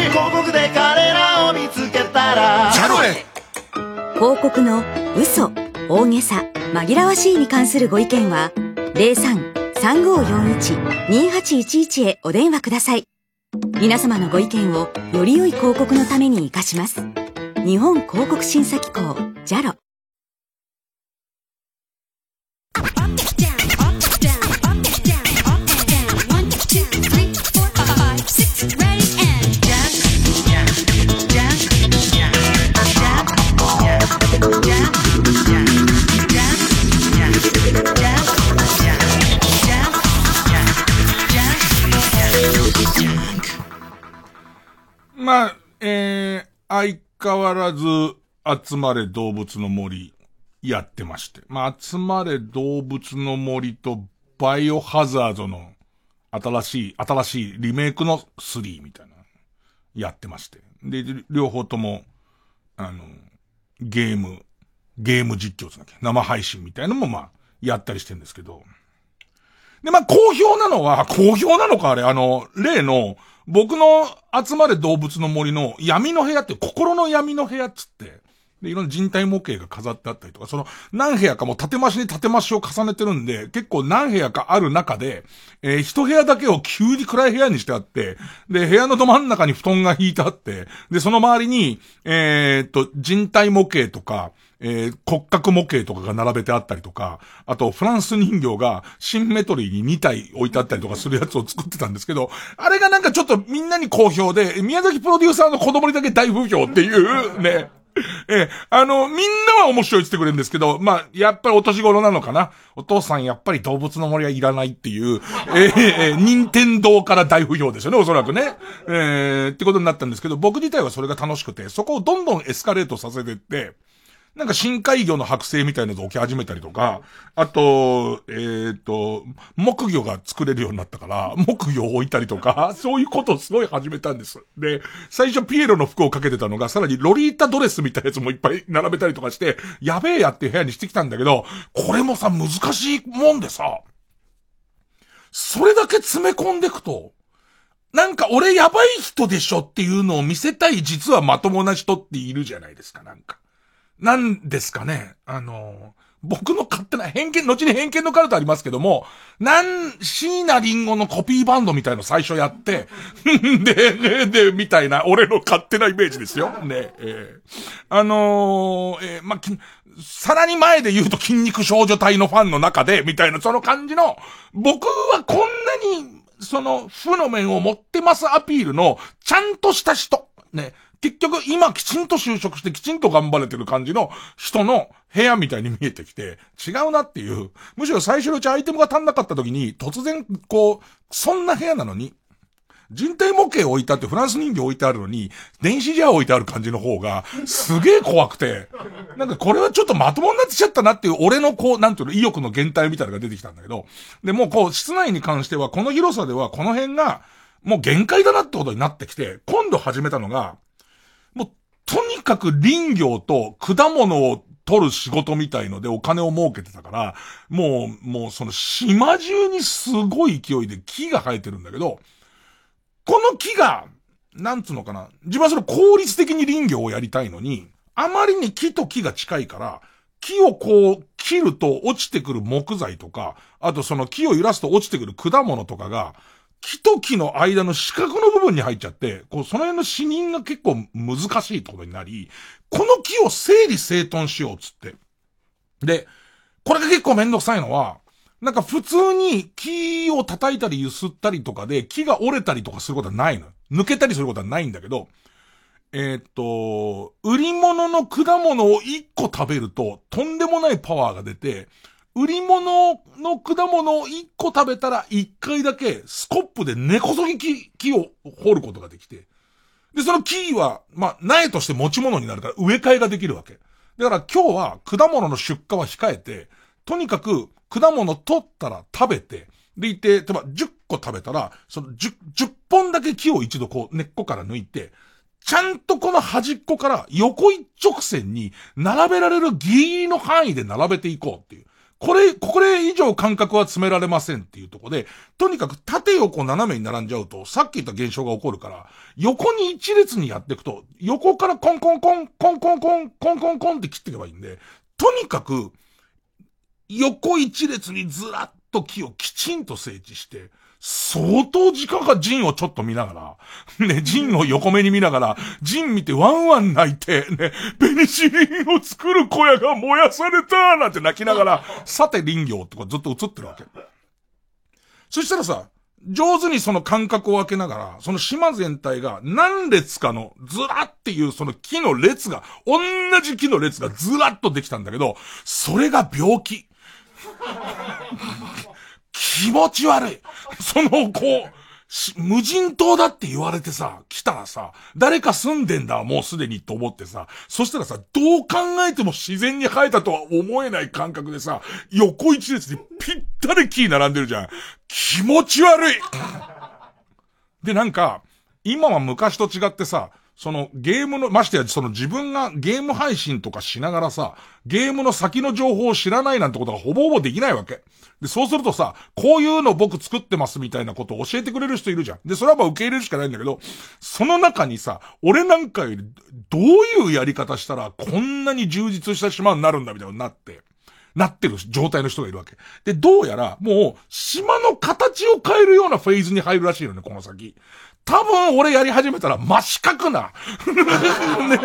広告で彼らを見つけたら、チャロエ広告の嘘、大げさ、紛らわしいに関するご意見は、03-3541-2811へお電話ください。皆様のご意見をより良い広告のために活かします。日本広告審査機構、JALO。まあ、えー、相変わらず、集まれ動物の森、やってまして。まあ、集まれ動物の森と、バイオハザードの、新しい、新しいリメイクの3みたいな、やってまして。で、両方とも、あの、ゲーム、ゲーム実況つなきゃ、生配信みたいのもまあ、やったりしてんですけど。で、まあ、好評なのは、好評なのかあれ、あの、例の、僕の集まれ動物の森の闇の部屋って心の闇の部屋っつって、で、いろんな人体模型が飾ってあったりとか、その何部屋かも縦増しに縦増しを重ねてるんで、結構何部屋かある中で、えー、一部屋だけを急に暗い部屋にしてあって、で、部屋のど真ん中に布団が引いてあって、で、その周りに、えー、っと、人体模型とか、えー、骨格模型とかが並べてあったりとか、あと、フランス人形がシンメトリーに2体置いてあったりとかするやつを作ってたんですけど、あれがなんかちょっとみんなに好評で、宮崎プロデューサーの子供にだけ大不評っていう、[LAUGHS] ね。ええ、あの、みんなは面白いって言ってくれるんですけど、まあ、やっぱりお年頃なのかな。お父さんやっぱり動物の森はいらないっていう、ええー、任天堂から大不評ですよね、おそらくね。ええー、ってことになったんですけど、僕自体はそれが楽しくて、そこをどんどんエスカレートさせてって、なんか深海魚の剥製みたいなのが起き始めたりとか、あと、えっ、ー、と、木魚が作れるようになったから、木魚を置いたりとか、[LAUGHS] そういうことをすごい始めたんです。で、最初ピエロの服をかけてたのが、さらにロリータドレスみたいなやつもいっぱい並べたりとかして、やべえやって部屋にしてきたんだけど、これもさ、難しいもんでさ、それだけ詰め込んでくと、なんか俺やばい人でしょっていうのを見せたい実はまともな人っているじゃないですか、なんか。なんですかね。あの、僕の勝手な偏見、後に偏見のカルトありますけども、なん、椎名林檎のコピーバンドみたいの最初やって、[LAUGHS] で、で、で、みたいな、俺の勝手なイメージですよ。ね、えー、あのー、えー、まさらに前で言うと筋肉少女隊のファンの中で、みたいな、その感じの、僕はこんなに、その、負の面を持ってますアピールの、ちゃんとした人、ね、結局今きちんと就職してきちんと頑張れてる感じの人の部屋みたいに見えてきて、違うなっていう。むしろ最初のうちアイテムが足んなかった時に、突然、こう、そんな部屋なのに、人体模型置いてあってフランス人形置いてあるのに、電子ジャー置いてある感じの方が、すげえ怖くて、なんかこれはちょっとまともになってきちゃったなっていう俺のこう、なんていうの、意欲の減退みたいなのが出てきたんだけど、で、もうこう、室内に関しては、この広さではこの辺が、もう限界だなってことになってきて、今度始めたのが、とにかく林業と果物を取る仕事みたいのでお金を儲けてたから、もう、もうその島中にすごい勢いで木が生えてるんだけど、この木が、なんつうのかな、自分はその効率的に林業をやりたいのに、あまりに木と木が近いから、木をこう切ると落ちてくる木材とか、あとその木を揺らすと落ちてくる果物とかが、木と木の間の四角の部分に入っちゃって、こう、その辺の死人が結構難しいってことになり、この木を整理整頓しようっつって。で、これが結構めんどくさいのは、なんか普通に木を叩いたり揺すったりとかで木が折れたりとかすることはないの。抜けたりすることはないんだけど、えー、っと、売り物の果物を一個食べるととんでもないパワーが出て、売り物の果物を1個食べたら1回だけスコップで根こそぎ木木を掘ることができて。で、その木は、まあ、苗として持ち物になるから植え替えができるわけ。だから今日は果物の出荷は控えて、とにかく果物取ったら食べて、でいて、例えば10個食べたら、その 10, 10本だけ木を一度こう根っこから抜いて、ちゃんとこの端っこから横一直線に並べられるギリギリの範囲で並べていこうっていう。これ、これ以上間隔は詰められませんっていうとこで、とにかく縦横斜めに並んじゃうと、さっき言った現象が起こるから、横に一列にやっていくと、横からコンコンコン、コンコンコン、コンコンコンって切っていけばいいんで、とにかく、横一列にずらっと木をきちんと整地して、相当時間がジンをちょっと見ながら、ね、ジンを横目に見ながら、ジン見てワンワン泣いて、ね、ペニシリンを作る小屋が燃やされたなんて泣きながら、さて林業とかずっと映ってるわけ。そしたらさ、上手にその間隔を空けながら、その島全体が何列かのずらっていうその木の列が、同じ木の列がずらっとできたんだけど、それが病気。気持ち悪い。その、こう、無人島だって言われてさ、来たらさ、誰か住んでんだ、もうすでにと思ってさ、そしたらさ、どう考えても自然に生えたとは思えない感覚でさ、横一列にぴったり木並んでるじゃん。気持ち悪いで、なんか、今は昔と違ってさ、そのゲームの、ましてやその自分がゲーム配信とかしながらさ、ゲームの先の情報を知らないなんてことがほぼほぼできないわけ。で、そうするとさ、こういうの僕作ってますみたいなことを教えてくれる人いるじゃん。で、それはまあ受け入れるしかないんだけど、その中にさ、俺なんかよりどういうやり方したらこんなに充実した島になるんだみたいになって。なってる状態の人がいるわけ。で、どうやら、もう、島の形を変えるようなフェーズに入るらしいよね、この先。多分俺やり始めたら真四角な。[LAUGHS] ね、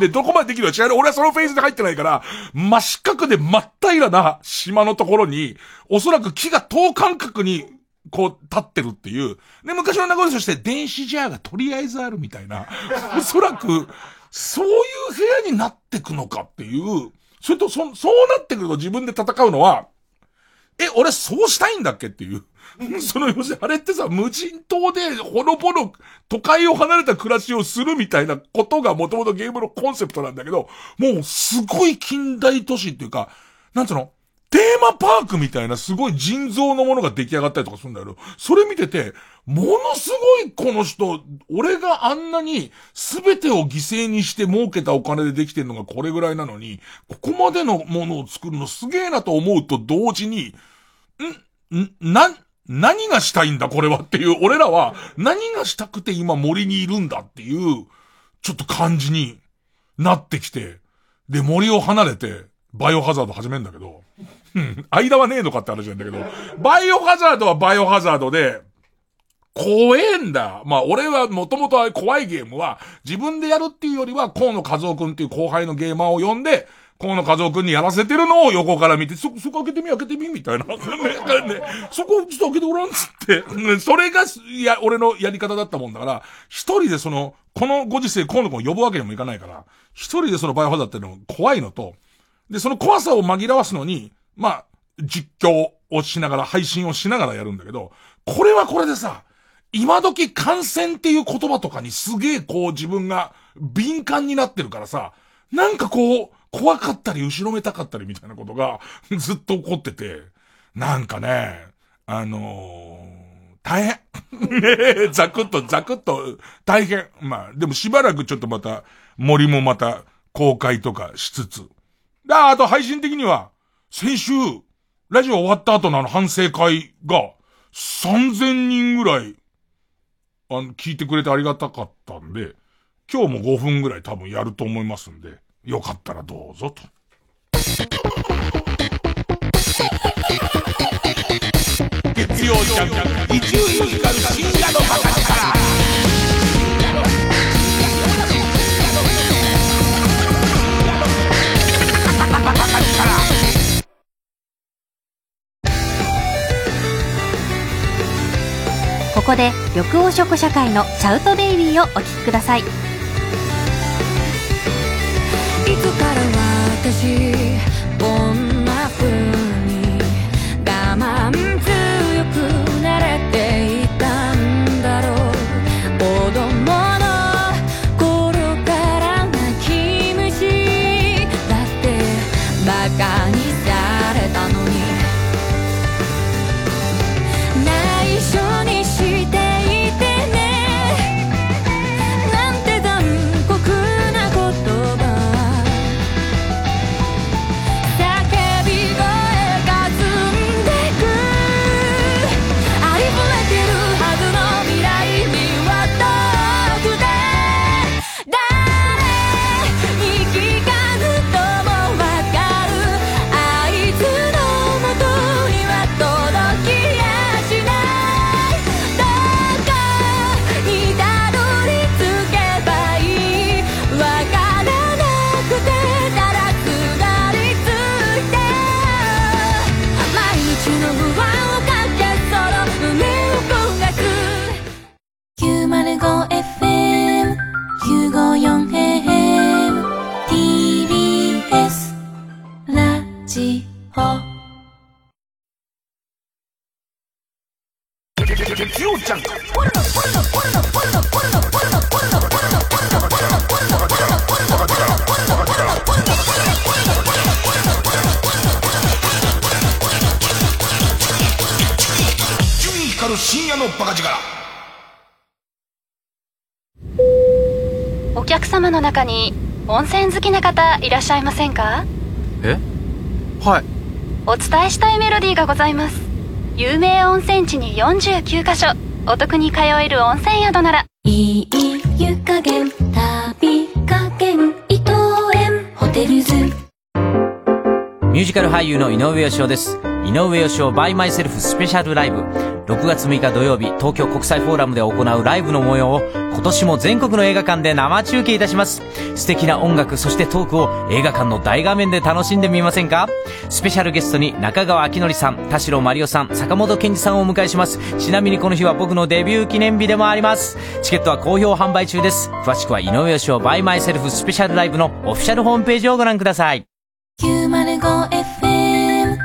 で、どこまでできるの？知らない。俺はそのフェーズで入ってないから、真四角で真っ平らな島のところに、おそらく木が等間隔に、こう、立ってるっていう。で、昔の流れとして電子ジャーがとりあえずあるみたいな。おそらく、そういう部屋になってくのかっていう。それと、そ、そうなってくると自分で戦うのは、え、俺そうしたいんだっけっていう。[LAUGHS] その、要するに、あれってさ、無人島で、ほのぼの、都会を離れた暮らしをするみたいなことがもともとゲームのコンセプトなんだけど、もう、すごい近代都市っていうか、なんつうの？テーマパークみたいなすごい人造のものが出来上がったりとかするんだけど、それ見てて、ものすごいこの人、俺があんなに全てを犠牲にして儲けたお金でできてるのがこれぐらいなのに、ここまでのものを作るのすげえなと思うと同時に、ん、ん、な、何がしたいんだこれはっていう、俺らは何がしたくて今森にいるんだっていう、ちょっと感じになってきて、で、森を離れて、バイオハザード始めるんだけど、うん、間はねえのかって話なんだけど、バイオハザードはバイオハザードで、怖えんだ。まあ、俺はもともと怖いゲームは、自分でやるっていうよりは、河野和夫くんっていう後輩のゲーマーを呼んで、河野和夫くんにやらせてるのを横から見て、そ、そこ開けてみ、開けてみ、みたいな。[LAUGHS] ね、そこちょっと開けてごらん、つって。ね、[LAUGHS] それが、いや、俺のやり方だったもんだから、一人でその、このご時世河野くんを呼ぶわけにもいかないから、一人でそのバイオハザードっていうの怖いのと、で、その怖さを紛らわすのに、まあ、実況をしながら、配信をしながらやるんだけど、これはこれでさ、今時感染っていう言葉とかにすげえこう自分が敏感になってるからさ、なんかこう、怖かったり後ろめたかったりみたいなことが [LAUGHS] ずっと起こってて、なんかね、あのー、大変。[LAUGHS] ねザクッと、ザクッと、大変。まあ、でもしばらくちょっとまた、森もまた、公開とかしつつ。あ、あと配信的には、先週、ラジオ終わった後のあの反省会が、3000人ぐらい、あの、聞いてくれてありがたかったんで、今日も5分ぐらい多分やると思いますんで、よかったらどうぞと。月曜ジャンク伊集院光深夜のバカ力ここで緑黄色社会のシャウトベイビーをお聴きくださいいつから私温泉好きな方いらっしゃいませんか？え？はい。お伝えしたいメロディーがございます。有名温泉地に49カ所。お得に通える温泉宿なら。いい湯加減旅加減伊藤園。ホテルズ。ミュージカル俳優の井上芳雄です。井上芳雄 by myself スペシャルライブ。6月6日土曜日、東京国際フォーラムで行うライブの模様を今年も全国の映画館で生中継いたします。素敵な音楽、そしてトークを映画館の大画面で楽しんでみませんか？スペシャルゲストに中川明則さん、田代真理夫さん、坂本健二さんをお迎えします。ちなみにこの日は僕のデビュー記念日でもあります。チケットは好評販売中です。詳しくは井上芳雄 by myself スペシャルライブのオフィシャルホームページをご覧ください。905FM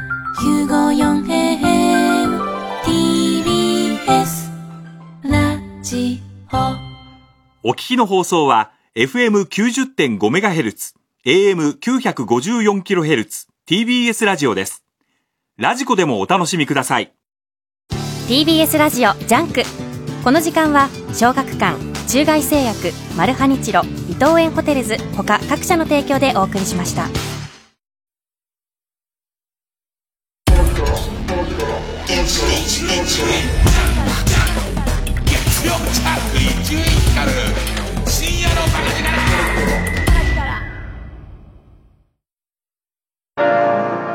お聞きの放送は FM90.5MHz、AM954kHz、TBS ラジオです。ラジコでもお楽しみください。TBS ラジオジャンクこの時間は小学館中外製薬マルハニチロ伊藤園ホテルズ他各社の提供でお送りしました月曜ジャンク伊集院光る深夜のバカ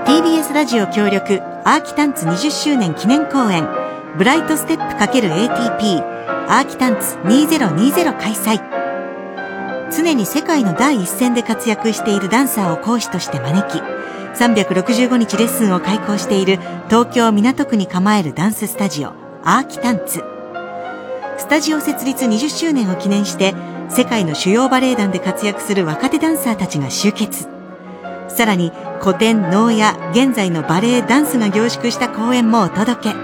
力 TBS ラジオ協力アーキタンツ20周年記念公演ブライトステップ ×ATP アーキタンツ2020開催。常に世界の第一線で活躍しているダンサーを講師として招き365日レッスンを開講している東京港区に構えるダンススタジオアーキタンツ。スタジオ設立20周年を記念して世界の主要バレエ団で活躍する若手ダンサーたちが集結。さらに古典能や現在のバレエダンスが凝縮した公演もお届け。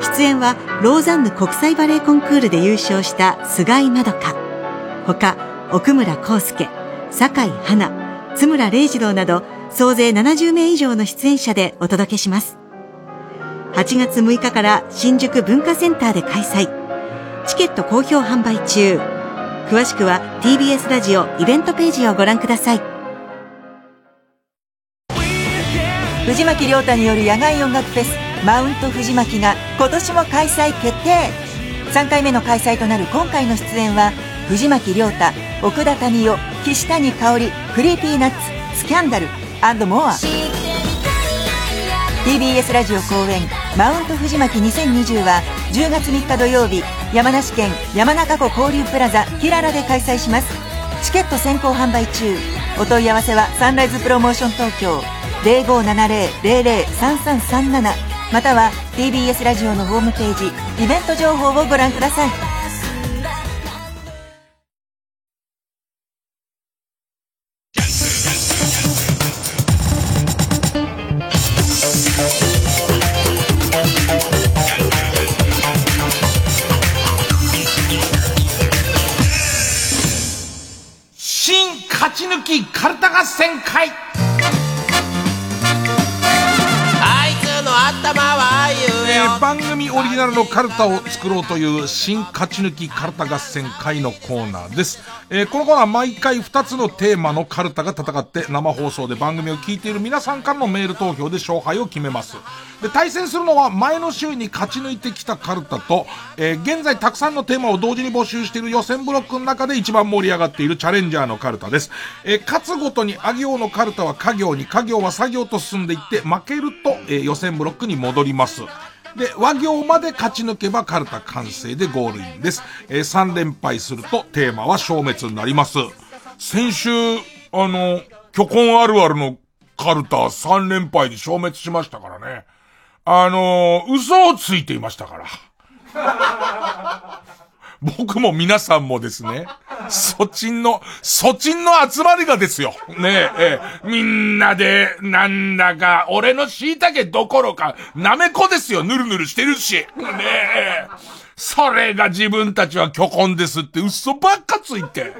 出演はローザンヌ国際バレエコンクールで優勝した菅井まどか。他奥村康介酒井花津村礼二郎など総勢70名以上の出演者でお届けします。8月6日から新宿文化センターで開催。チケット好評販売中。詳しくは TBS ラジオイベントページをご覧ください。藤巻亮太による野外音楽フェスマウント藤巻が今年も開催決定。3回目の開催となる今回の出演は藤巻亮太奥田民生岸谷香織クリーピーナッツスキャンダルモア。TBS ラジオ公演マウント藤巻2020は10月3日土曜日山梨県山中湖交流プラザキララで開催します。チケット先行販売中。お問い合わせはサンライズプロモーション東京0570-003337または TBS ラジオのホームページイベント情報をご覧ください。カルタを作ろうという新勝ち抜きカルタ合戦会のコーナーです。えーこのコーナー毎回2つのテーマのカルタが戦って生放送で番組を聞いている皆さんからのメール投票で勝敗を決めます。で、対戦するのは前の週に勝ち抜いてきたカルタと、えー現在たくさんのテーマを同時に募集している予選ブロックの中で一番盛り上がっているチャレンジャーのカルタです。えー勝つごとにあ行のカルタは家行に、家行は作業と進んでいって、負けると、えー予選ブロックに戻ります。で、和行まで勝ち抜けばカルタ完成でゴールインです。えー3連敗するとテーマは消滅になります。先週、あの、巨根あるあるのカルタ3連敗で消滅しましたからね。あの、嘘をついていましたから。僕も皆さんもですね、そちんの、そちんの集まりがですよ。ねえ、ええみんなで、なんだか、俺の椎茸どころか、なめこですよ、ぬるぬるしてるし。ねえ。それが自分たちは巨根ですって嘘ばっかついて。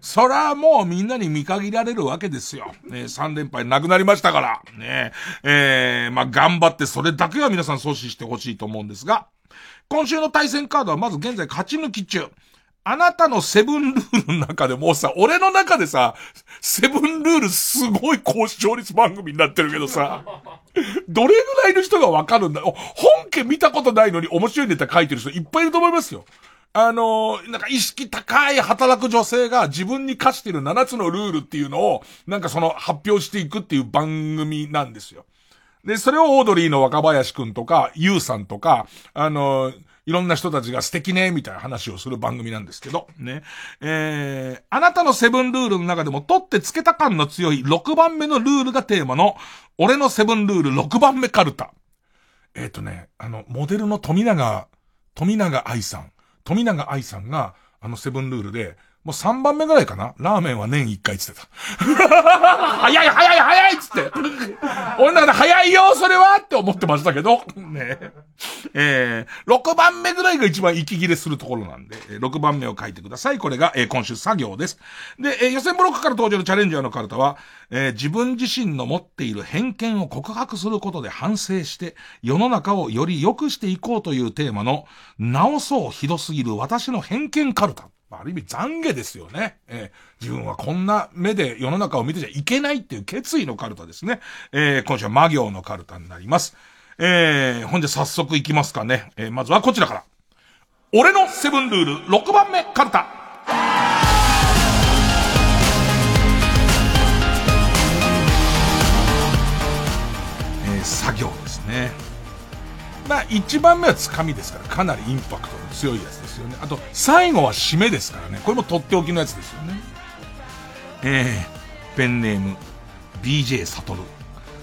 そらもうみんなに見限られるわけですよ。ね3連敗なくなりましたから。ねえー、まあ、頑張ってそれだけは皆さん阻止してほしいと思うんですが、今週の対戦カードはまず現在勝ち抜き中。あなたのセブンルールの中でもうさ、俺の中でさ、セブンルールすごい高視聴率番組になってるけどさ、どれぐらいの人がわかるんだ？お本家見たことないのに面白いネタ書いてる人いっぱいいると思いますよ。あのなんか意識高い働く女性が自分に課してる7つのルールっていうのを、なんかその発表していくっていう番組なんですよ。で、それをオードリーの若林くんとか、ユウさんとか、あのいろんな人たちが素敵ね、みたいな話をする番組なんですけど、ね。えー、あなたのセブンルールの中でも取ってつけた感の強い6番目のルールがテーマの、俺のセブンルール6番目カルタ。えっ、とね、あの、モデルの富永、富永愛さん。富永愛さんが、あのセブンルールで、もう3番目ぐらいかなラーメンは年1回って言ってた。[LAUGHS] 早い早い早いっつって。俺の中で早いよそれはって思ってましたけど。ねえー、6番目ぐらいが一番息切れするところなんで、えー6番目を書いてください。これが、えー今週作業です。で、えー予選ブロックから登場のチャレンジャーのカルタは、えー自分自身の持っている偏見を告白することで反省して、世の中をより良くしていこうというテーマの、直そうひどすぎる私の偏見カルタ。ある意味懺悔ですよね。えー自分はこんな目で世の中を見てちゃいけないっていう決意のカルタですね。えー今週は魔行のカルタになります。えー、ほんで早速いきますかね。えーまずはこちらから。俺のセブンルール6番目カルタ。えー作業ですね。まあ、1番目はつかみですから、かなりインパクトの強いやつですよね。あと、最後は締めですからね。これもとっておきのやつですよね。えー、ペンネーム、BJ サトル。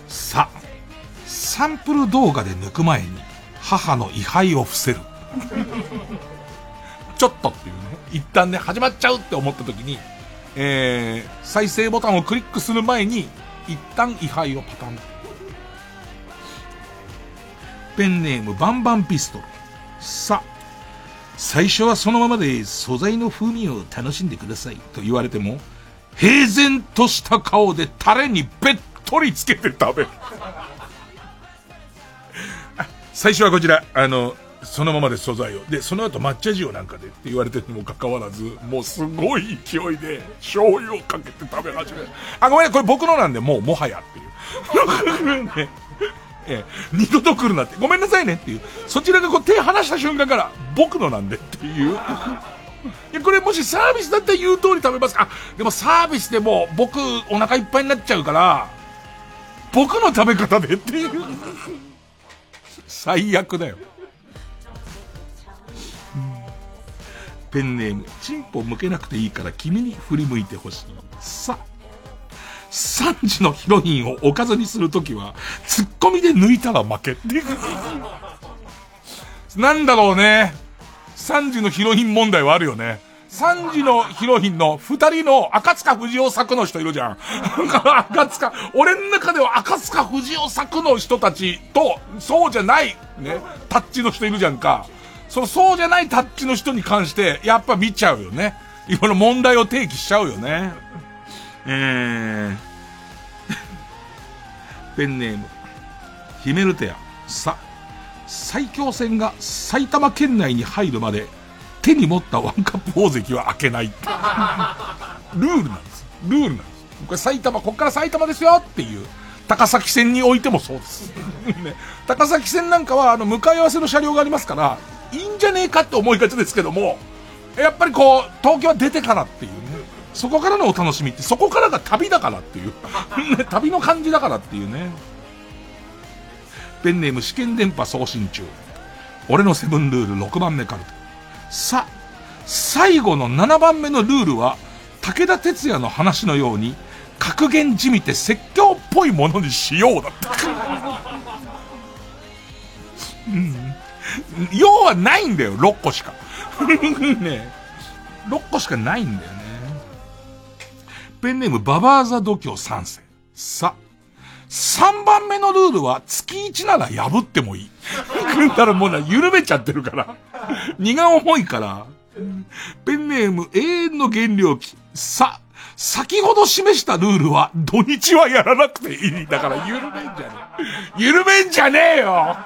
さ、サンプル動画で抜く前に、母の位牌を伏せる。[LAUGHS] ちょっとっていうね。一旦ね、始まっちゃうって思った時に、えー、再生ボタンをクリックする前に、一旦位牌をパタン。ペンネームバンバンピストル。さあ、最初はそのままで素材の風味を楽しんでくださいと言われても、平然とした顔でタレにべっとりつけて食べる。最初はこちら、あの、そのままで素材を。で、その後抹茶塩なんかでって言われてるにもかかわらず、もうすごい勢いで醤油をかけて食べ始める。あ、ごめん、これ僕のなんで、もうもはやっていう。ね [LAUGHS] ええ、二度と来るなって、ごめんなさいねっていう、そちらがこう手離した瞬間から、僕のなんでっていう。[LAUGHS] いや、これもしサービスだったら言う通り食べますか。でもサービスでも僕お腹いっぱいになっちゃうから、僕の食べ方でっていう。[LAUGHS] 最悪だよ。ペンネーム、チンポ向けなくていいから君に振り向いてほしい。さあ、3時のヒロインをおかずにするときは、ツッコミで抜いたら負けっていう。なんだろうね。3時のヒロイン問題はあるよね。3時のヒロインの2人の赤塚不二夫作の人いるじゃん。赤塚、俺の中では赤塚不二夫作の人たちと、そうじゃない、ね、タッチの人いるじゃんか。そのそうじゃないタッチの人に関して、やっぱ見ちゃうよね。いろいろ問題を提起しちゃうよね。えー、[LAUGHS] ペンネーム、ヒメルテア、さ、最強戦が埼玉県内に入るまで、手に持ったワンカップ大関は開けない。[LAUGHS] ルールなんです。ルールなんです。これ埼玉、こっから埼玉ですよっていう。高崎線においてもそうです。[LAUGHS] ね、高崎線なんかは、あの、向かい合わせの車両がありますから、いいんじゃねえかって思いがちですけども、やっぱりこう、東京は出てからっていうね。そこからのお楽しみって、そこからが旅だからっていう。ね [LAUGHS] 旅の感じだからっていうね。ペンネーム試験電波送信中。俺のセブンルール6番目カルト。さ、最後の7番目のルールは、武田鉄矢の話のように、格言じみて説教っぽいものにしようだって。うん要はないんだよ、6個しか。[LAUGHS] ね6個しかないんだよね。ペンネーム、ババーザ度胸3世。さ、3番目のルールは月1なら破ってもいい。[LAUGHS] だからもうな、緩めちゃってるから。荷が重いから。ペンネーム、永遠の減量期。さ、先ほど示したルールは土日はやらなくていい。だから緩めんじゃねえ。緩めんじゃねえよ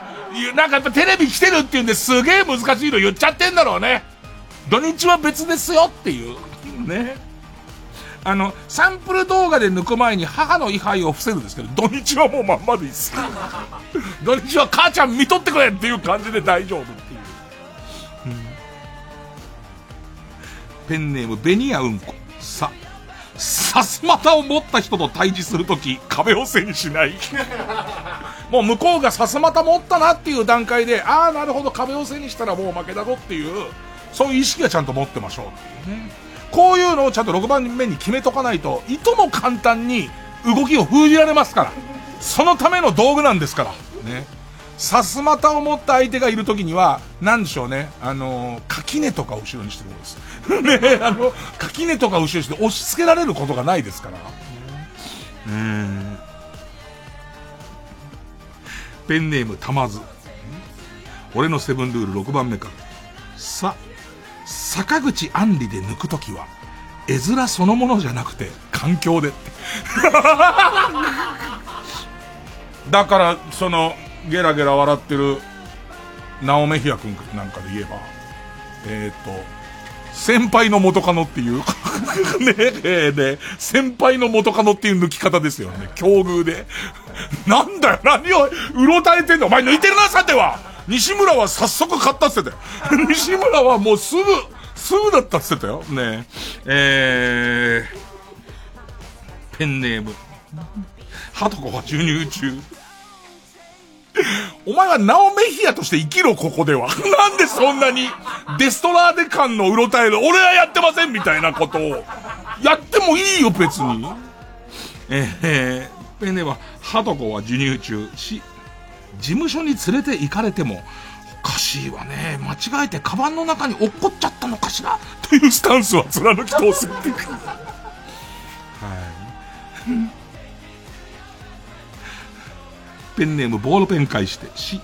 なんかやっぱテレビ来てるって言うんですげえ難しいの言っちゃってんだろうね。土日は別ですよっていう。ね。あの、サンプル動画で抜く前に母の位牌を伏せるんですけど、土日はもうまんまでいいっす。[LAUGHS] 土日は母ちゃん見とってくれっていう感じで大丈夫っていう。うんペンネーム、ベニヤうんこ。さ、さすまたを持った人と対峙するとき、壁を背にしない。[LAUGHS] もう向こうがさすまた持ったなっていう段階で、ああ、なるほど、壁を背にしたらもう負けだぞっていう、そういう意識はちゃんと持ってましょうっていうね。こういうのをちゃんと6番目に決めとかないと、いとも簡単に動きを封じられますから。そのための道具なんですから。ね。さすまたを持った相手がいるときには、なんでしょうね。あの、垣根とか後ろにしてることです。[LAUGHS] ね、あの、垣根とか後ろにして押し付けられることがないですから。うん。ペンネームたまず。俺のセブンルール6番目から。さ、坂口杏里で抜くときは、絵面そのものじゃなくて、環境でって。[LAUGHS] だから、その、ゲラゲラ笑ってる、ナオメヒア君なんかで言えば、えっ、ー、と、先輩の元カノっていう、[LAUGHS] ねえ、ね先輩の元カノっていう抜き方ですよね。境遇で。なんだよ、何を、うろたえてんのお前抜いてるな、さては西村は早速買ったって言ってたよ。[LAUGHS] 西村はもうすぐ、すぐだったって言ってたよ。ねえー、ペンネーム。ハトコが授乳中。お前はナオメヒアとして生きろ、ここでは。[LAUGHS] なんでそんなに、デストラーデ感のうろたえる、俺はやってませんみたいなことを、やってもいいよ、別に。えー、ペンネームは、ハトコは授乳中。し、事務所に連れて行かれても、おかしいわね。間違えてカバンの中に落っこっちゃったのかしら？[LAUGHS] というスタンスは貫き通すっていう。はい。ペンネームボールペン返して、し、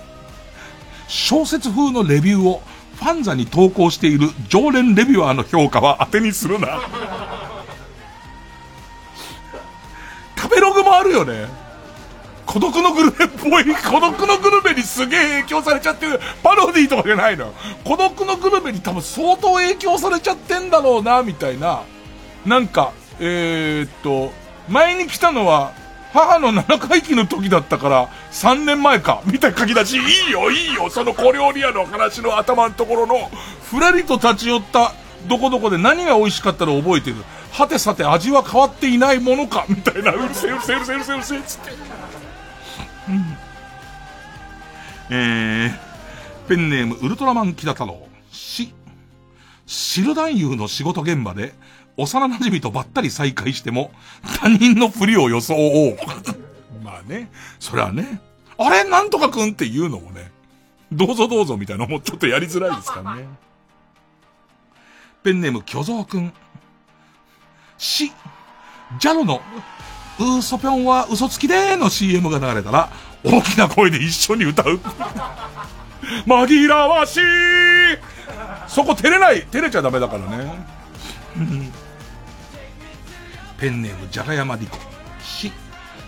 小説風のレビューをファンザに投稿している常連レビュアーの評価は当てにするな。食べログもあるよね。孤独のグルメっぽい、[LAUGHS] 孤独のグルメにすげえ影響されちゃってる、パロディーとかじゃないの。孤独のグルメに多分相当影響されちゃってんだろうな、みたいな。なんか、えー、っと、前に来たのは、母の7回忌の時だったから、3年前か、みたいな書き出し、いいよ、いいよ、その小料理屋の話の頭のところの、ふらりと立ち寄った、どこどこで何が美味しかったら覚えてる。はてさて味は変わっていないものか、みたいな、うるせえうるせえうるせえうるせえうるせえ、つって。うん。えー、ペンネームウルトラマンキダ太郎。し、シル男優の仕事現場で、幼馴染とばったり再会しても、他人のふりを装おう。[LAUGHS] まあね、それはね、あれ？なんとかくんって言うのもね、どうぞどうぞみたいなのもちょっとやりづらいですからね。ペンネーム巨像くん。し、ジャロの、ウーソぴょんは嘘つきでーの CM が流れたら、大きな声で一緒に歌う。[LAUGHS] 紛らわしいそこ照れない、照れちゃダメだからね。[LAUGHS] ペンネームじゃがやまりこ。し、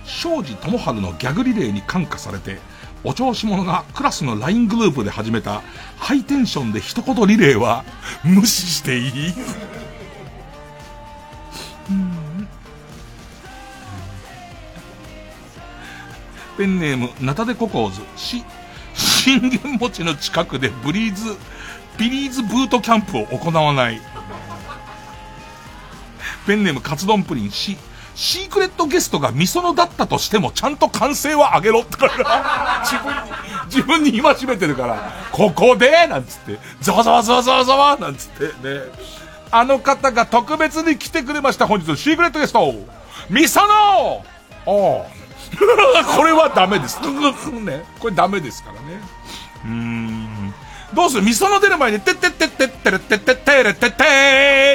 庄司智春のギャグリレーに感化されて、お調子者がクラスの LINE グループで始めたハイテンションで一言リレーは無視していいペンネームナタデココーズ。し、信玄餅の近くでブリーズ、ビリーズブートキャンプを行わない。ペンネームカツ丼プリン。し、シークレットゲストがミソノだったとしても、ちゃんと歓声は上げろ。って、自分に、自分に戒めてるから、ここで？なんつって、ざわざわざわざわざわ。なんつって。ね。あの方が特別に来てくれました、本日のシークレットゲスト。ミソノお [LAUGHS] これはダメです。ね。これダメですからね。うーん。どうする？味噌の出る前に、てってってってってれってってってれってって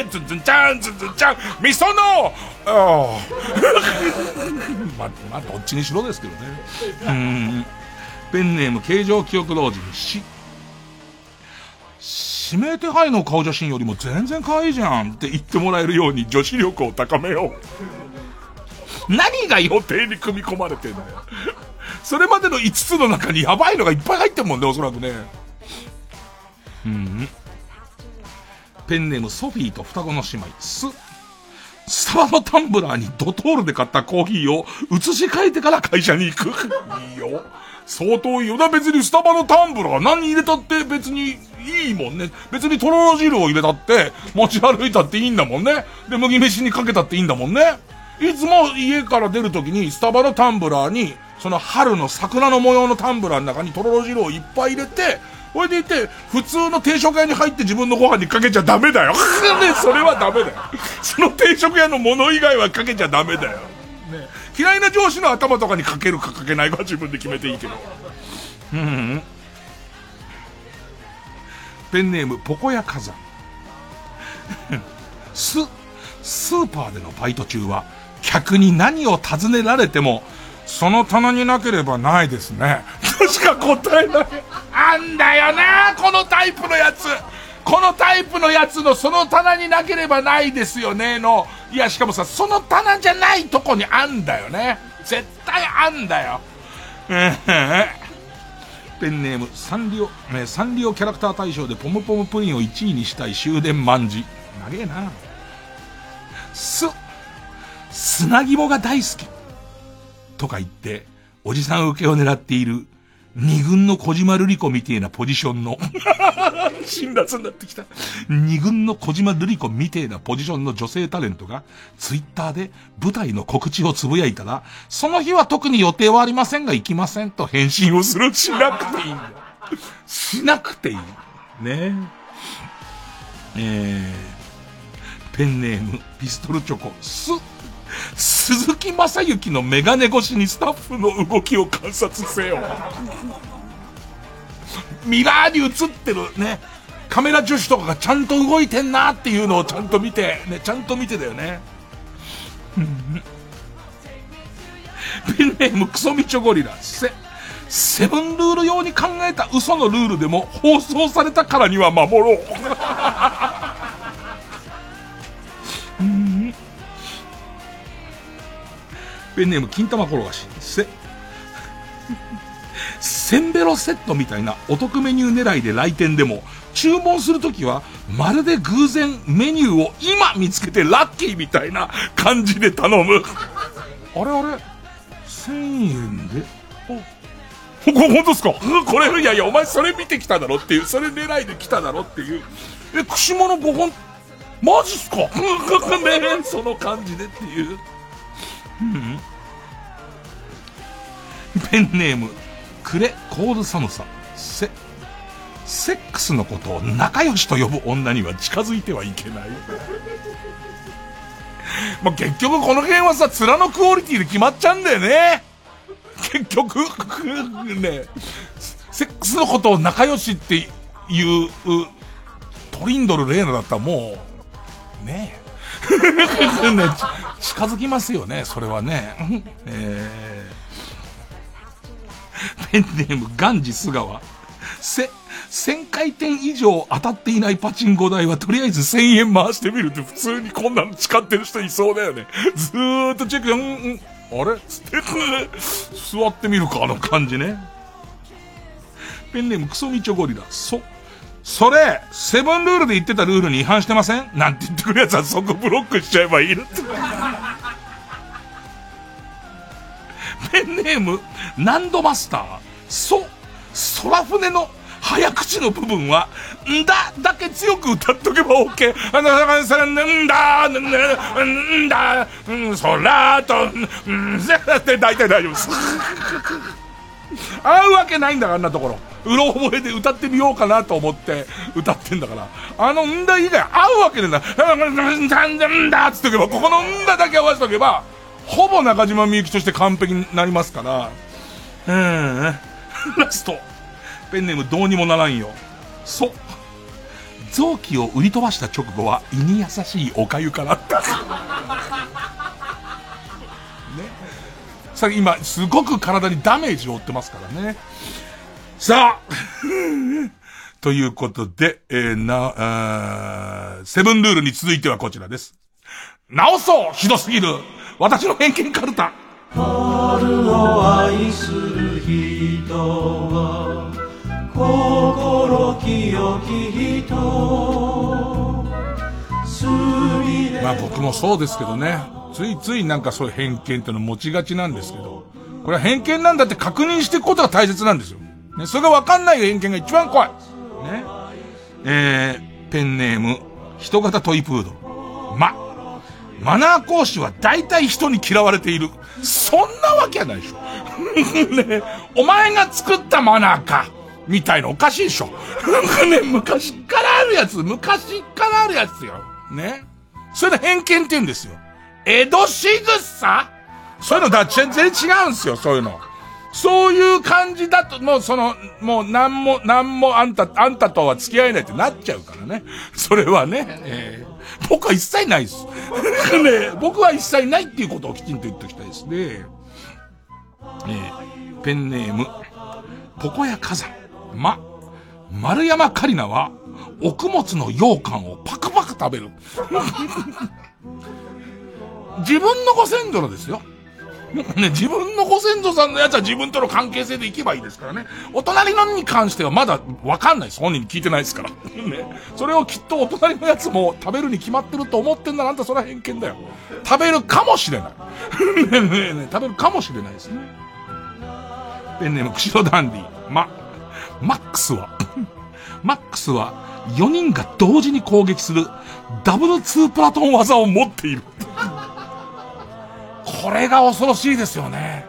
ーズンズンちゃんズンズンちゃん味噌のああ。[LAUGHS] まあ、まあ、どっちにしろですけどね。うーん。ペンネーム、形状記憶老人、し。指名手配の顔写真よりも全然可愛いじゃんって言ってもらえるように女子力を高めよう。何が予定に組み込まれてんだよ。それまでの5つの中にやばいのがいっぱい入ってんもんね、おそらくね。うん。ペンネームソフィーと双子の姉妹、す。スタバのタンブラーにドトールで買ったコーヒーを移し替えてから会社に行く。いいよ。相当いいよな。別にスタバのタンブラー何入れたって別にいいもんね。別にとろろ汁を入れたって持ち歩いたっていいんだもんね。で、麦飯にかけたっていいんだもんね。いつも家から出るときにスタバのタンブラーに、その春の桜の模様のタンブラーの中にとろろ汁をいっぱい入れて、これでいて、普通の定食屋に入って自分のご飯にかけちゃダメだよ。[LAUGHS] ね、それはダメだよ。その定食屋のもの以外はかけちゃダメだよ。ね、嫌いな上司の頭とかにかけるかかけないかは自分で決めていいけど。うん、うん。ペンネーム、ポコヤ火山。[LAUGHS] ス、スーパーでのバイト中は、客に何を尋ねられても、その棚になければないですね。としか答えない。あんだよなこのタイプのやつ。このタイプのやつのその棚になければないですよねの。いや、しかもさ、その棚じゃないとこにあんだよね。絶対あんだよ。ペンネーム、サンリオ、えサンリオキャラクター大賞でポムポムプリンを1位にしたい終電万事。長えな。す、砂肝が大好き。とか言って、おじさん受けを狙っている、二軍の小島瑠璃子みてえなポジションの、[LAUGHS] 辛辣になってきた。二軍の小島瑠璃子みてえなポジションの女性タレントが、ツイッターで舞台の告知をつぶやいたら、その日は特に予定はありませんが行きませんと返信をする。しなくていいんだ。しなくていい。ねえー、ペンネーム、ピストルチョコ、す、鈴木正幸のメガネ越しにスタッフの動きを観察せよ。ミラーに映ってるね、カメラ女子とかがちゃんと動いてんなっていうのをちゃんと見て、ね、ちゃんと見てだよね。ペンネームクソミチョゴリラ、セ、セブンルール用に考えた嘘のルールでも放送されたからには守ろう。[LAUGHS] ペンネーム金玉転がし。せ、センベロセットみたいなお得メニュー狙いで来店でも、注文するときは、まるで偶然メニューを今見つけてラッキーみたいな感じで頼む。あれあれ ?1000 円で？あ、こ、本当ですか？これ、いやいや、お前それ見てきただろっていう、それ狙いで来ただろっていう。え、串物5本、マジっすか？[LAUGHS] ねその感じでっていう。うん。ペンネーム、クレコール寒さ。セ、セックスのことを仲良しと呼ぶ女には近づいてはいけない。[LAUGHS] まあ、結局この辺はさ、面のクオリティで決まっちゃうんだよね。結局、[LAUGHS] ね、セックスのことを仲良しっていう、トリンドル・レーナだったらもう、ねえ。[LAUGHS] ね、近づきますよね、それはね。[LAUGHS] えー、[LAUGHS] ペンネーム、ガンジス川。せ、1000回転以上当たっていないパチンコ台はとりあえず1000円回してみるって普通にこんなの誓ってる人いそうだよね。ずーっとチェック、うん、うん、あれ？つって、座ってみるか、あの感じね。ペンネームクソミチョゴリラ。そ、それ、セブンルールで言ってたルールに違反してません？なんて言ってくるやつは即ブロックしちゃえばいいのって。[LAUGHS] ペンネーム、ナンドマスター。そ、空船の早口の部分は、んだだけ強く歌っとけば OK。あの、あの、それ、んだ、んだ、んだ、ん、空と、ん、ぜって大体大丈夫です。合うわけないんだから、あんなところ。うろ覚えで歌ってみようかなと思って歌ってんだから。あのんだ以外合うわけねえんだ。んだ、んだ、んだっつっておけば、ここのんだだけ合わせとけば、ほぼ中島みゆきとして完璧になりますから。うん。ラスト。ペンネームどうにもならんよ。そう。臓器を売り飛ばした直後は胃に優しいおかゆからった。ね。さ今、すごく体にダメージを負ってますからね。さあ [LAUGHS] ということで、えー、な、あーセブンルールに続いてはこちらです。直そうひどすぎる私の偏見カルタ春を愛する人は心清き人まあ僕もそうですけどね。ついついなんかそういう偏見っていうの持ちがちなんですけど、これは偏見なんだって確認していくことが大切なんですよ。ね、それがわかんない偏見が一番怖い。ね。えー、ペンネーム、人型トイプードル。ま、マナー講師は大体人に嫌われている。そんなわけはないでしょ。[LAUGHS] ね、お前が作ったマナーか。みたいなおかしいでしょ。[LAUGHS] ね、昔からあるやつ、昔からあるやつよ。ね。それで偏見って言うんですよ。江戸仕草そういうのだ、全然違うんすよ、そういうの。そういう感じだと、もうその、もうなんも、なんもあんた、あんたとは付き合えないってなっちゃうからね。それはね、えー、僕は一切ないです。[LAUGHS] ね、僕は一切ないっていうことをきちんと言っておきたいですね。えー、ペンネーム、ポコヤ火山。ま、丸山カリナは、奥物の羊羹をパクパク食べる。自分のご先祖のですよ。ね、自分のご先祖さんのやつは自分との関係性でいけばいいですからね。お隣のに関してはまだわかんないです。本人に聞いてないですから。ね。それをきっとお隣のやつも食べるに決まってると思ってんならあんたそれは偏見だよ。食べるかもしれない。ねねね食べるかもしれないですね。ペンネーム、釧路ダンディ。ま、マックスは、マックスは4人が同時に攻撃するダブルツープラトン技を持っている。これが恐ろしいですよね。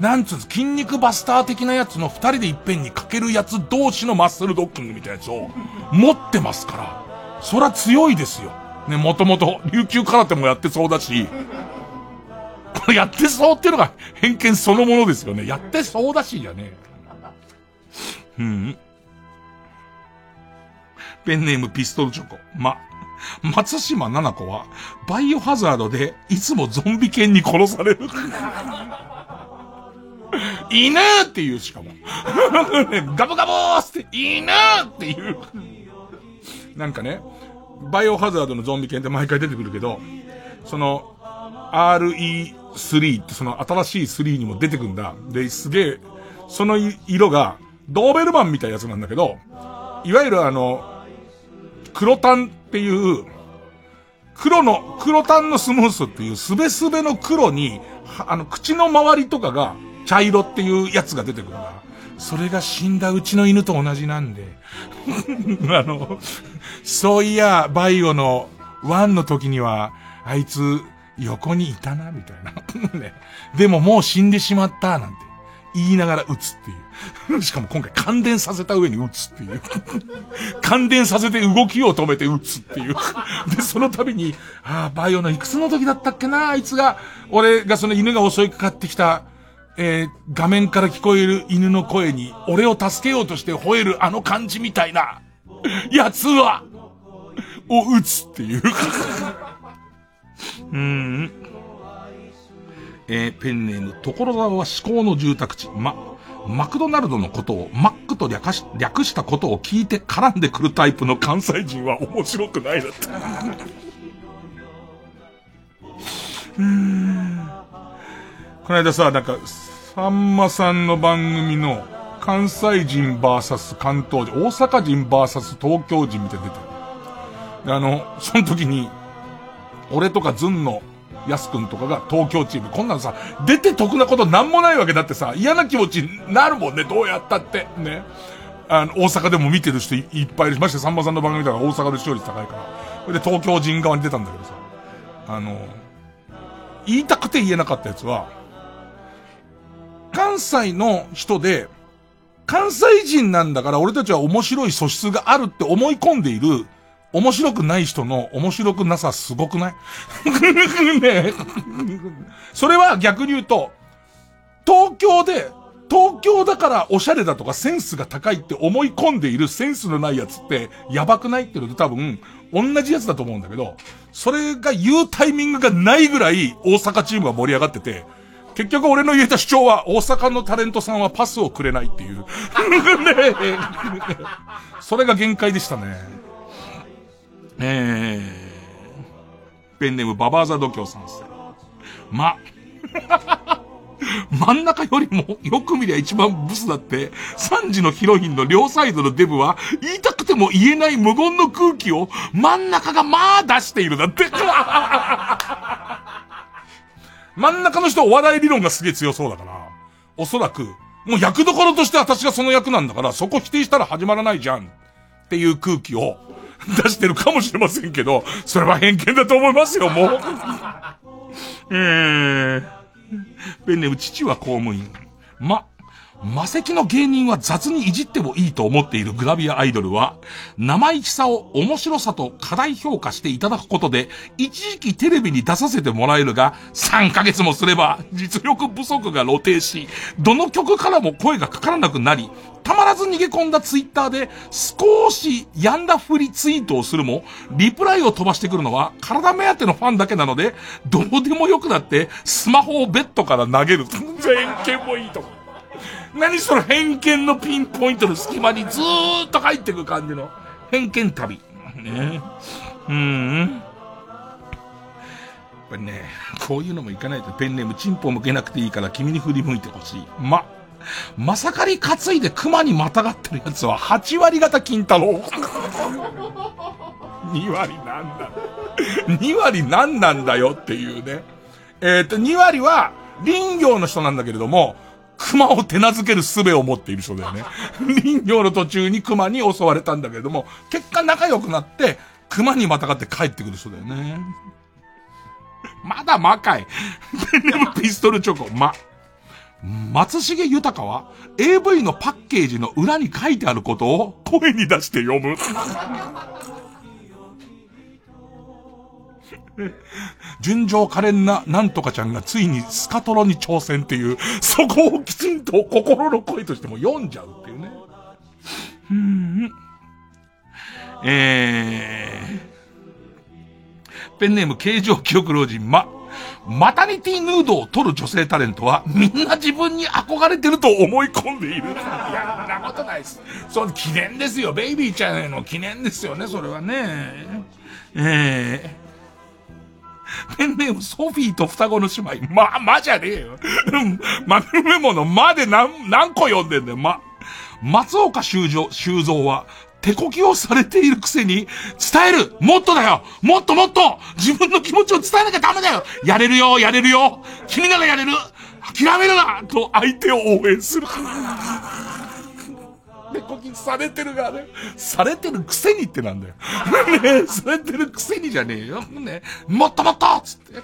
なんつうん、筋肉バスター的なやつの二人でいっぺんにかけるやつ同士のマッスルドッキングみたいなやつを持ってますから、そら強いですよ。ね、もともと琉球空手もやってそうだし、これやってそうっていうのが偏見そのものですよね。やってそうだしやね。うん。ペンネームピストルチョコ。ま、松島奈々子は、バイオハザードで、いつもゾンビ犬に殺される。[LAUGHS] 犬って言うしかも。[LAUGHS] ガブガブーって、犬って言う。なんかね、バイオハザードのゾンビ犬って毎回出てくるけど、その、RE3 ってその新しい3にも出てくんだ。で、すげえ、その色が、ドーベルマンみたいなやつなんだけど、いわゆるあの、黒タンっていう、黒の、黒タンのスムースっていうすべすべの黒に、あの、口の周りとかが茶色っていうやつが出てくるんだ。それが死んだうちの犬と同じなんで。[LAUGHS] あの、そういや、バイオのワンの時には、あいつ、横にいたな、みたいな。[LAUGHS] ね。でももう死んでしまった、なんて。言いながら撃つっていう。[LAUGHS] しかも今回感電させた上に撃つっていう。感電させて動きを止めて撃つっていう。[LAUGHS] で、その度に、ああ、バイオのいくつの時だったっけな、あいつが、俺がその犬が襲いかかってきた、えー、画面から聞こえる犬の声に、俺を助けようとして吠えるあの感じみたいな、やつは、を撃つっていう。[LAUGHS] うーん。えー、ペンネーム、所沢は至高の住宅地。ま、マクドナルドのことを、マックと略し、略したことを聞いて絡んでくるタイプの関西人は面白くないだって。うーん。この間さ、なんか、さんまさんの番組の、関西人バーサス関東人、大阪人バーサス東京人みたいな出てる。で、あの、その時に、俺とかズンのやすくんとかが東京チーム。こんなのさ、出て得なことなんもないわけだってさ、嫌な気持ちになるもんね、どうやったって。ね。あの、大阪でも見てる人いっぱいいるし。ましてさんまさんの番組だから大阪で視聴率高いから。それで東京人側に出たんだけどさ。あの、言いたくて言えなかったやつは、関西の人で、関西人なんだから俺たちは面白い素質があるって思い込んでいる面白くない人の面白くなさすごくない？[LAUGHS] ねそれは逆に言うと、東京で、東京だからおしゃれだとかセンスが高いって思い込んでいるセンスのないやつってやばくないっていうのと多分同じやつだと思うんだけど、それが言うタイミングがないぐらい大阪チームが盛り上がってて、結局俺の言えた主張は大阪のタレントさんはパスをくれないっていう。[LAUGHS] ねそれが限界でしたね。えー、ペンネームババーザ度胸さんです。ま、[LAUGHS] 真ん中よりもよく見りゃ一番ブスだって、3時のヒロインの両サイドのデブは、言いたくても言えない無言の空気を真ん中がまあ出しているだって。[LAUGHS] 真ん中の人お笑い理論がすげえ強そうだから、おそらく、もう役どころとして私がその役なんだから、そこ否定したら始まらないじゃん。っていう空気を [LAUGHS] 出してるかもしれませんけど、それは偏見だと思いますよ、もう。[LAUGHS] えー、ペンネーム父は公務員。ま、魔石の芸人は雑にいじってもいいと思っているグラビアアイドルは、生意気さを面白さと過大評価していただくことで、一時期テレビに出させてもらえるが、3ヶ月もすれば、実力不足が露呈し、どの曲からも声がかからなくなり、たまらず逃げ込んだツイッターで、少しやんだふりツイートをするも、リプライを飛ばしてくるのは、体目当てのファンだけなので、どうでもよくなって、スマホをベッドから投げる。全見もいいと思う。何その偏見のピンポイントの隙間にずーっと入ってく感じの偏見旅。ね。うん。やっぱりね、こういうのもいかないとペンネームチンポ向けなくていいから君に振り向いてほしい。ま、まさかり担いで熊にまたがってるやつは8割型金太郎。2割なんだ。2割何なんだよっていうね。えっ、ー、と、2割は林業の人なんだけれども、熊を手なずける術を持っている人だよね。[LAUGHS] 林業の途中に熊に襲われたんだけれども、結果仲良くなって、熊にまたがって帰ってくる人だよね。まだ魔かい。でも [LAUGHS] ピストルチョコ、ま。松重豊は AV のパッケージの裏に書いてあることを声に出して読む。[LAUGHS] 純情可憐ななんとかちゃんがついにスカトロに挑戦っていう、そこをきちんと心の声としても読んじゃうっていうね。うん。えー、ペンネーム形状記憶老人、ま、マタニティヌードを撮る女性タレントは、みんな自分に憧れてると思い込んでいる。いや、そんなことないです。そう、記念ですよ。ベイビーちゃんへの記念ですよね、それはね。えーペンネームソフィーと双子の姉妹。ま、まじゃねえよ。まぐメモのまで何、何個読んでんだよ、ま。松岡修造、修造は、手こきをされているくせに、伝えるもっとだよもっともっと自分の気持ちを伝えなきゃダメだよやれるよやれるよ君ならやれる諦めるなと相手を応援する。手こきされてるがね、されてるくせにってなんだよ。ね [LAUGHS] されてるくせにじゃねえよ。ねもっともっとつって。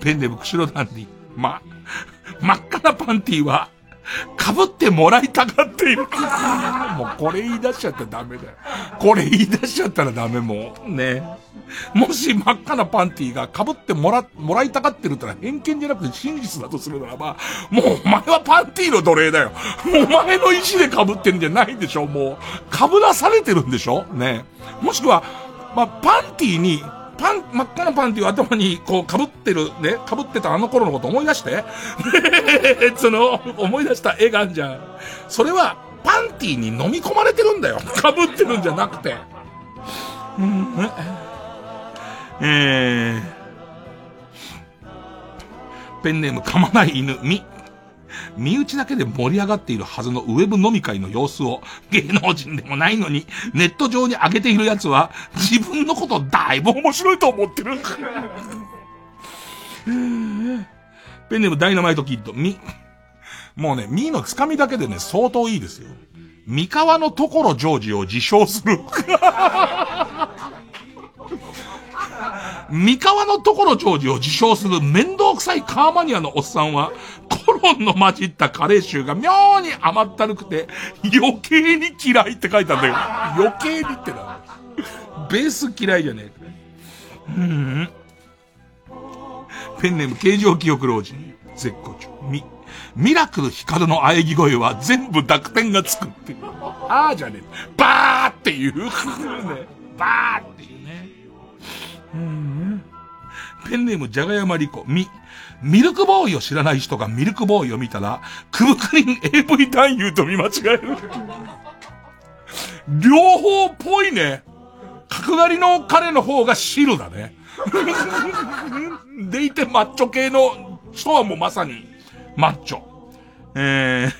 ペンネーム釧路ダンディ。ま、真っ赤なパンティーは、被ってもらいたがっている。[LAUGHS] もうこれ言い出しちゃったらダメだよ。これ言い出しちゃったらダメもう。ね。[LAUGHS] もし真っ赤なパンティが被ってもら、もらいたがってるってのは偏見じゃなくて真実だとするならば、もうお前はパンティの奴隷だよ。お前の意思で被ってんじゃないんでしょもう、被らされてるんでしょね。もしくは、まあ、パンティにパン、真っ赤なパンティを頭にこう被ってる、ね、被ってたあの頃のこと思い出して、[LAUGHS] その、思い出した絵があんじゃん。それは、パンティに飲み込まれてるんだよ。被ってるんじゃなくて。うん、えー、ペンネーム噛まない犬、み。身内だけで盛り上がっているはずのウェブ飲み会の様子を芸能人でもないのにネット上に上げている奴は自分のことだいぶ面白いと思ってる。ペンネームダイナマイトキッド、み。もうね、みのつかみだけでね、相当いいですよ。三河のところジョージを自称する。三河のところジョージを自称する面倒くさいカーマニアのおっさんは、コロンの混じったカレー臭が妙に甘ったるくて、余計に嫌いって書いたんだよ。余計にってな。ベース嫌いじゃねえ。うん。ペンネーム形状記憶老人。絶好調。み。ミラクル光の喘ぎ声は全部濁点がつくっていう。あーじゃねえ。バーっていう。ね、バーっていうね。うんペンネーム、じゃがやまりこ、み、ミルクボーイを知らない人がミルクボーイを見たら、クブクリン AV 男優と見間違える。[LAUGHS] 両方っぽいね。角刈りの彼の方が白だね。[LAUGHS] でいてマッチョ系の人はもうまさにマッチョ。え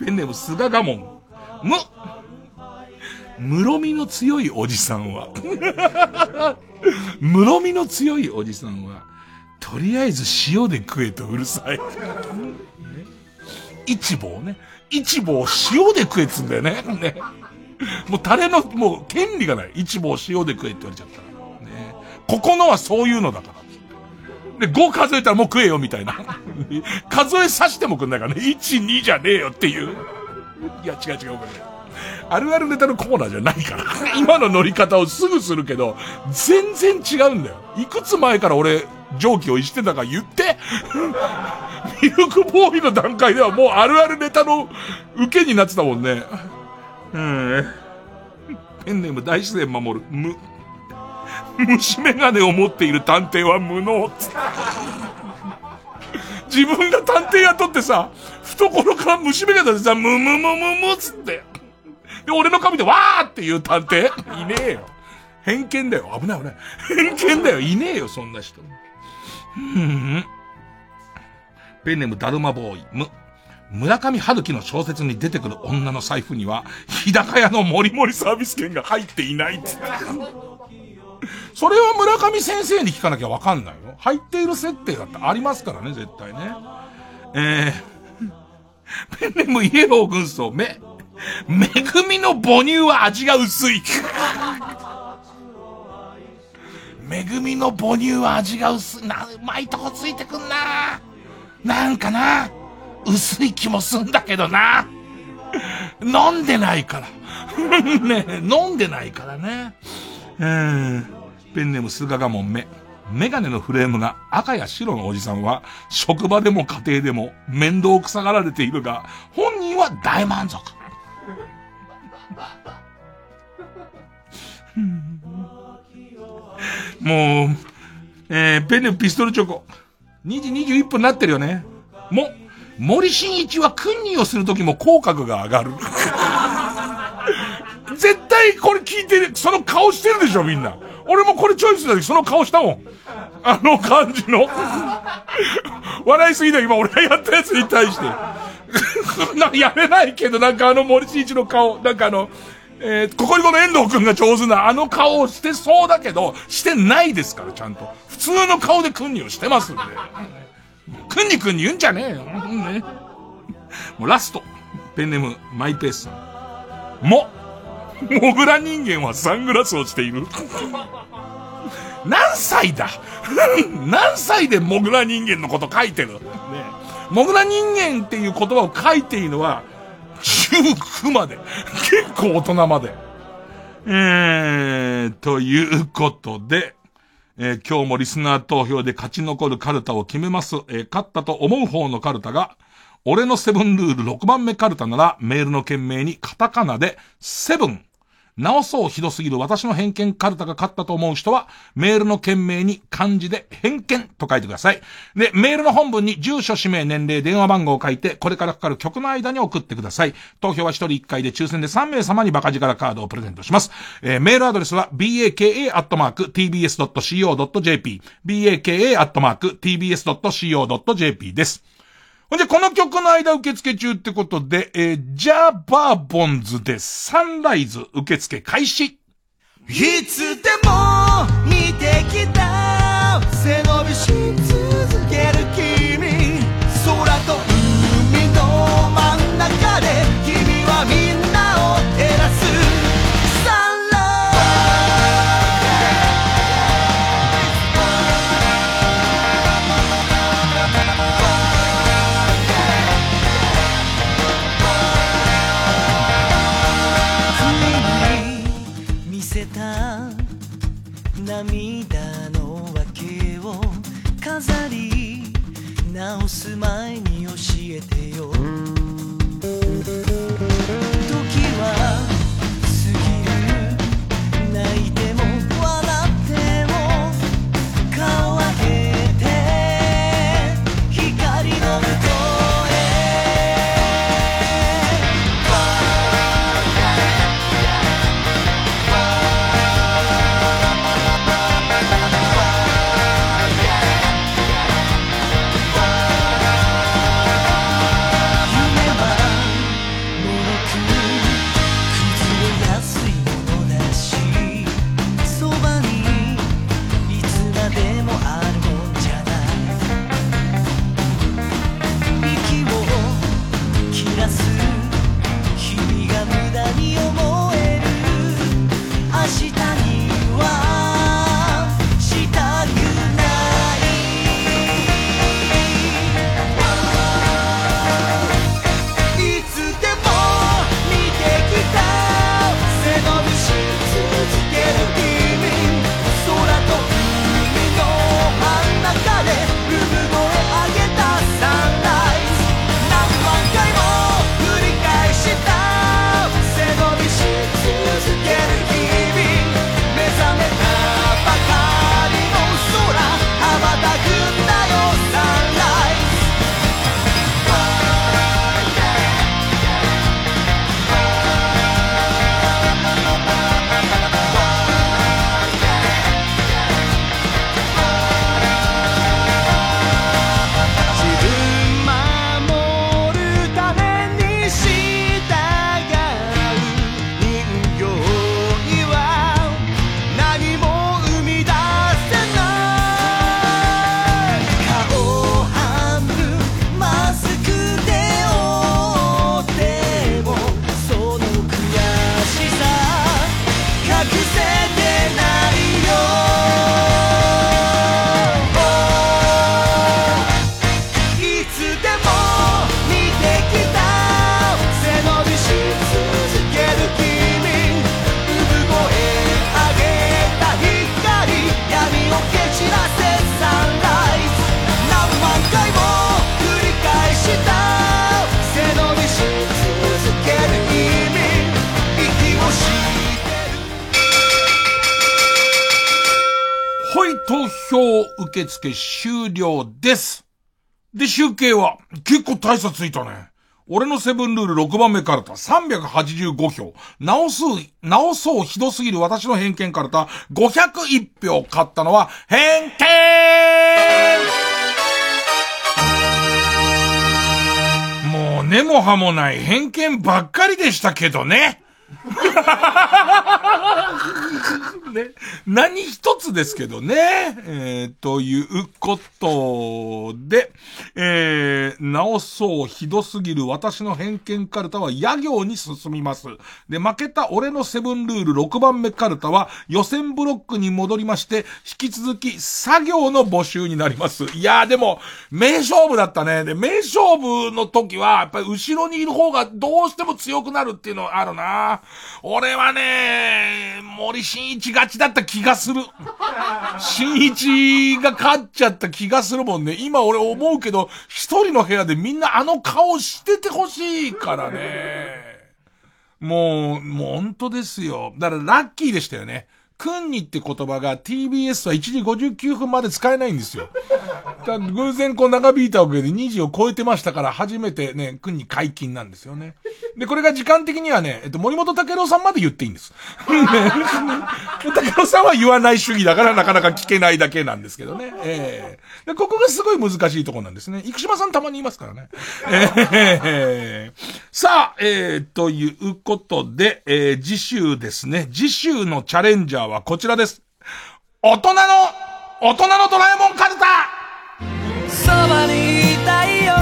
ー、ペンネーム菅ガモン。む、室みの強いおじさんは [LAUGHS] 室みの強いおじさんは、とりあえず塩で食えとうるさい。[LAUGHS] 一棒ね。一棒塩で食えっつんだよね。ね。もうタレの、もう権利がない。一棒塩で食えって言われちゃったら。ね。ここのはそういうのだから。で、5数えたらもう食えよみたいな。[LAUGHS] 数えさしてもくんないからね。1、2じゃねえよっていう。いや、違う違う、あるあるネタのコーナーじゃないから。今の乗り方をすぐするけど、全然違うんだよ。いくつ前から俺、蒸気を逸してたか言ってミルクボーイの段階ではもうあるあるネタの受けになってたもんね。うん。ペンネーム大自然守る。む、虫眼鏡を持っている探偵は無能。自分が探偵雇ってさ、懐から虫眼鏡でさ、むむむむむつって。で、俺の髪でわーって言う探偵いねえよ。偏見だよ。危ない危ない。偏見だよ。いねえよ、そんな人。うん。ペンネームダルマボーイ。む。村上春樹の小説に出てくる女の財布には、日高屋のモリモリサービス券が入っていないって。それは村上先生に聞かなきゃわかんないよ。入っている設定だってありますからね、絶対ね。えー、ペンネームイエロー軍曹、め、めぐみの母乳は味が薄い。めぐみの母乳は味が薄い。な、うまいとこついてくんな。なんかな、薄い気もすんだけどな。飲んでないから。[LAUGHS] ね飲んでないからね。うん。ペンネーム菅がもんめ。メガネのフレームが赤や白のおじさんは、職場でも家庭でも面倒くさがられているが、本人は大満足。もう、えー、ペンネピストルチョコ。2時21分になってるよね。も、森進一は訓練をするときも口角が上がる。[LAUGHS] 絶対これ聞いてる、その顔してるでしょ、みんな。俺もこれチョイスした時その顔したもん。あの感じの。笑いすぎだ、今俺がやったやつに対して。[LAUGHS] な、やれないけど、なんかあの森進一の顔、なんかあの、えー、ここにこの遠藤くんが上手なあの顔をしてそうだけど、してないですから、ちゃんと。普通の顔で君にをしてますんで。君に君に言うんじゃねえよ。ね、もうラスト。ペンネーム、マイペース。も、モグラ人間はサングラスをしている。何歳だ？何歳でモグラ人間のこと書いてる？モグラ人間っていう言葉を書いていいのは、19まで。結構大人まで。えー、ということで、えー、今日もリスナー投票で勝ち残るカルタを決めます。えー、勝ったと思う方のカルタが、俺のセブンルール6番目カルタなら、メールの件名にカタカナで、セブン直そうひどすぎる私の偏見カルタが勝ったと思う人は、メールの件名に漢字で偏見と書いてください。で、メールの本文に住所、氏名、年齢、電話番号を書いて、これからかかる曲の間に送ってください。投票は1人1回で抽選で3名様にバカ力カードをプレゼントします。えー、メールアドレスは baka.tbs.co.jp baka.tbs.co.jp です。ほんで、この曲の間受付中ってことで、えー、ジャーバーボンズでサンライズ受付開始。いつでも見てきた背伸びし受付終了です。で、集計は、結構大差ついたね。俺のセブンルール6番目カルタ385票。直す、直そうひどすぎる私の偏見カルタ501票買ったのは偏見もう根も葉もない偏見ばっかりでしたけどね。ね、何一つですけどね。えー、ということで、えー、直そうひどすぎる私の偏見カルタは野行に進みます。で、負けた俺のセブンルール6番目カルタは予選ブロックに戻りまして、引き続き作業の募集になります。いやーでも、名勝負だったね。で、名勝負の時は、やっぱり後ろにいる方がどうしても強くなるっていうのはあるな。俺はね、森進一勝ちだった気がする。[LAUGHS] 新一が勝っちゃった気がするもんね。今俺思うけど、一人の部屋でみんなあの顔しててほしいからね。もう、もう本当ですよ。だからラッキーでしたよね。くんにって言葉が TBS は1時59分まで使えないんですよ。[LAUGHS] 偶然こう長引いたわけで2時を超えてましたから初めてね、くんに解禁なんですよね。で、これが時間的にはね、えっと、森本武郎さんまで言っていいんです。[LAUGHS] 武郎さんは言わない主義だからなかなか聞けないだけなんですけどね。ええで、ここがすごい難しいとこなんですね。生島さんたまにいますからね。ええさあ、えー、ということで、えー、次週ですね。次週のチャレンジャーはこちらです。大人の、大人のドラえもんカルタそばにいたいよ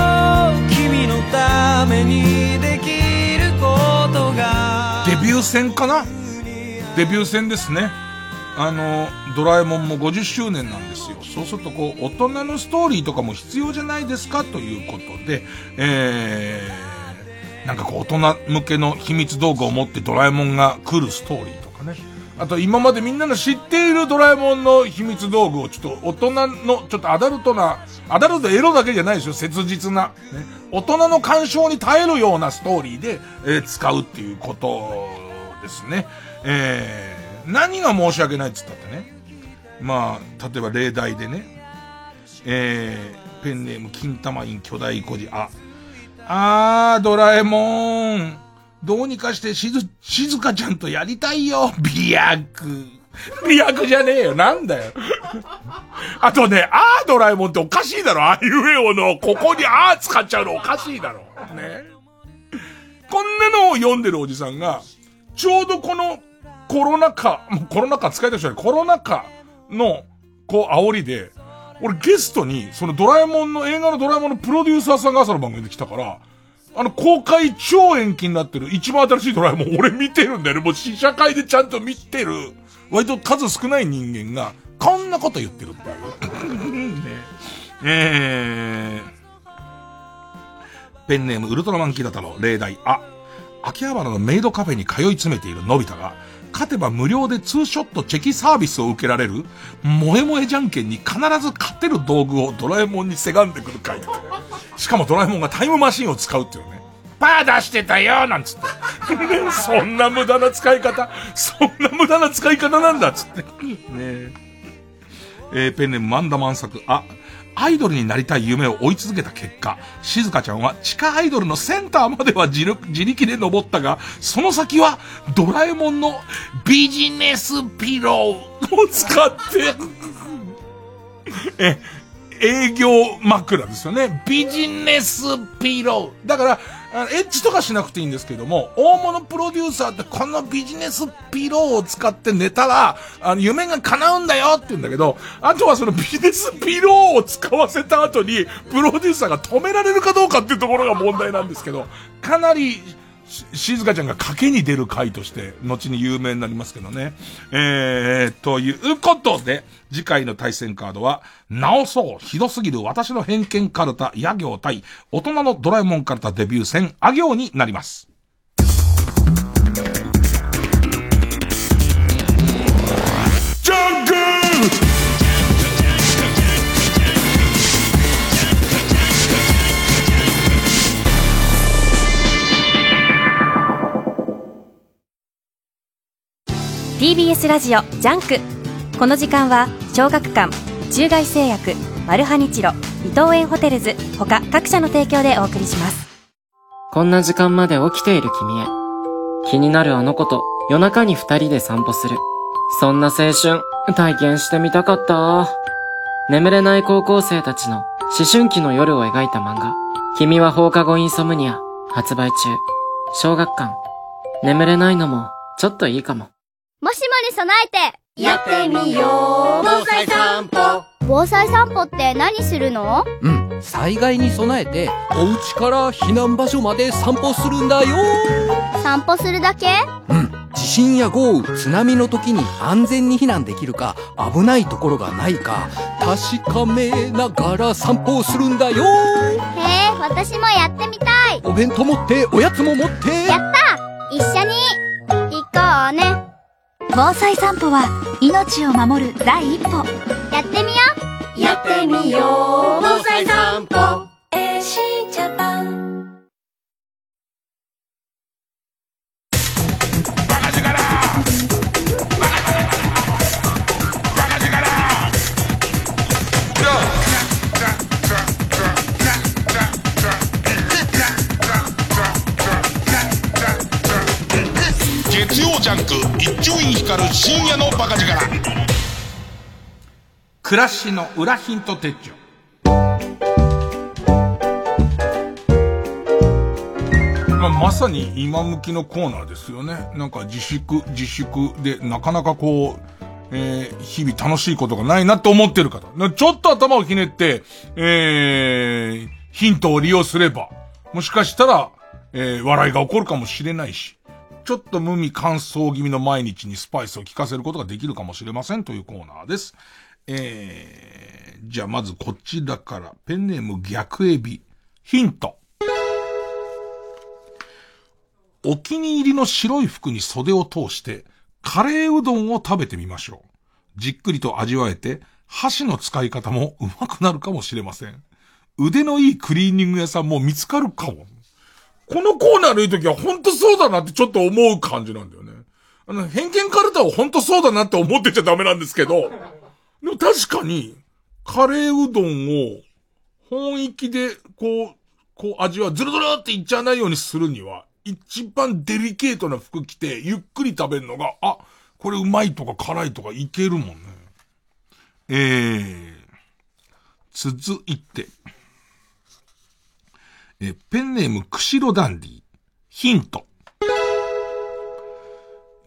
君のためにできることがデビュー戦かな？デビュー戦ですね。あの、ドラえもんも50周年なんですよ。そうするとこう、大人のストーリーとかも必要じゃないですか？ということで、えー、なんかこう、大人向けの秘密道具を持ってドラえもんが来るストーリーとかね。あと今までみんなの知っているドラえもんの秘密道具をちょっと大人の、ちょっとアダルトな、アダルトエロだけじゃないですよ、切実な。ね、大人の干渉に耐えるようなストーリーで、えー使うっていうことですね。えー、何が申し訳ないっつったってね。まあ、例えば例題でね。えー、ペンネーム金玉院巨大孤児、あ、あー、ドラえもん。どうにかしてしず、静香ちゃんとやりたいよ。美薬。美薬じゃねえよ。なんだよ。あとね、あードラえもんっておかしいだろ。ああいうえおの、ここにあー使っちゃうのおかしいだろ。ね。こんなのを読んでるおじさんが、ちょうどこのコロナ禍、もうコロナ禍使いたい人はコロナ禍の、こう、煽りで、俺ゲストに、そのドラえもんの、映画のドラえもんのプロデューサーさんが朝の番組で来たから、あの、公開超延期になってる。一番新しいドラえもん。俺見てるんだよね。もう試写会でちゃんと見てる、割と数少ない人間が、こんなこと言ってるっていう。ね [LAUGHS] え。ー、ペンネームウルトラマンキダ太郎、例題、あ、秋葉原のメイドカフェに通い詰めているのび太が、勝てば無料でツーショットチェキサービスを受けられる、萌え萌えじゃんけんに必ず勝てる道具をドラえもんにせがんでくる回。だしかもドラえもんがタイムマシンを使うっていうね。パー出してたよなんつって。[LAUGHS] そんな無駄な使い方、そんな無駄な使い方なんだっつって。ねえ。えーペンネームマンダ満作。あ、アイドルになりたい夢を追い続けた結果、静香ちゃんは地下アイドルのセンターまでは自力自力で登ったが、その先はドラえもんのビジネスピローを使って、[LAUGHS] え、営業枕ですよね。ビジネスピロー。だから、エッチとかしなくていいんですけども、大物プロデューサーってこのビジネスピローを使って寝たら、あの、夢が叶うんだよって言うんだけど、あとはそのビジネスピローを使わせた後に、プロデューサーが止められるかどうかっていうところが問題なんですけど、かなり、し静香ちゃんが賭けに出る回として、後に有名になりますけどね。えー、ということで、次回の対戦カードは、直そう、ひどすぎる私の偏見カルタ、野行対、大人のドラえもんカルタデビュー戦、あ行になります。TBS ラジオジャンクこの時間は小学館中外製薬マルハニチロ伊藤園ホテルズ他各社の提供でお送りしますこんな時間まで起きている君へ。気になるあの子と夜中に二人で散歩する。そんな青春、体験してみたかった。眠れない高校生たちの思春期の夜を描いた漫画。君は放課後インソムニア、発売中。小学館。眠れないのも、ちょっといいかも。もしもに備えてやってみよう。防災散歩。防災散歩って何するの？うん、災害に備えて、お家から避難場所まで散歩するんだよ。散歩するだけ？地震や豪雨、津波の時に安全に避難できるか、危ないところがないか、確かめながら散歩をするんだよ。へえ私もやってみたい。お弁当持って、おやつも持って。やった。一緒に。行こうね防災散歩は命を守る第一歩。やってみよう。やってみよう。防災散歩月曜ジャンク一丁院光る深夜のバカ力暮らしの裏ヒント手帳。まあ、まさに今向きのコーナーですよね。なんか自粛、自粛でなかなかこう、えー、日々楽しいことがないなって思ってる方。ちょっと頭をひねって、えー、ヒントを利用すれば、もしかしたら、えー、笑いが起こるかもしれないし、ちょっと無味乾燥気味の毎日にスパイスを効かせることができるかもしれませんというコーナーです。えー、じゃあまずこちらから、ペンネーム逆エビ。ヒント。お気に入りの白い服に袖を通して、カレーうどんを食べてみましょう。じっくりと味わえて、箸の使い方も上手くなるかもしれません。腕のいいクリーニング屋さんも見つかるかも。このコーナーのいい時は本当そうだなってちょっと思う感じなんだよね。あの、偏見カルタは本当そうだなって思ってちゃダメなんですけど、でも確かに、カレーうどんを本域でこう、こう味はズルズルっていっちゃわないようにするには、一番デリケートな服着て、ゆっくり食べるのが、あ、これうまいとか辛いとかいけるもんね。えー、続いて、え、ペンネーム、釧路ダンディ。ヒント。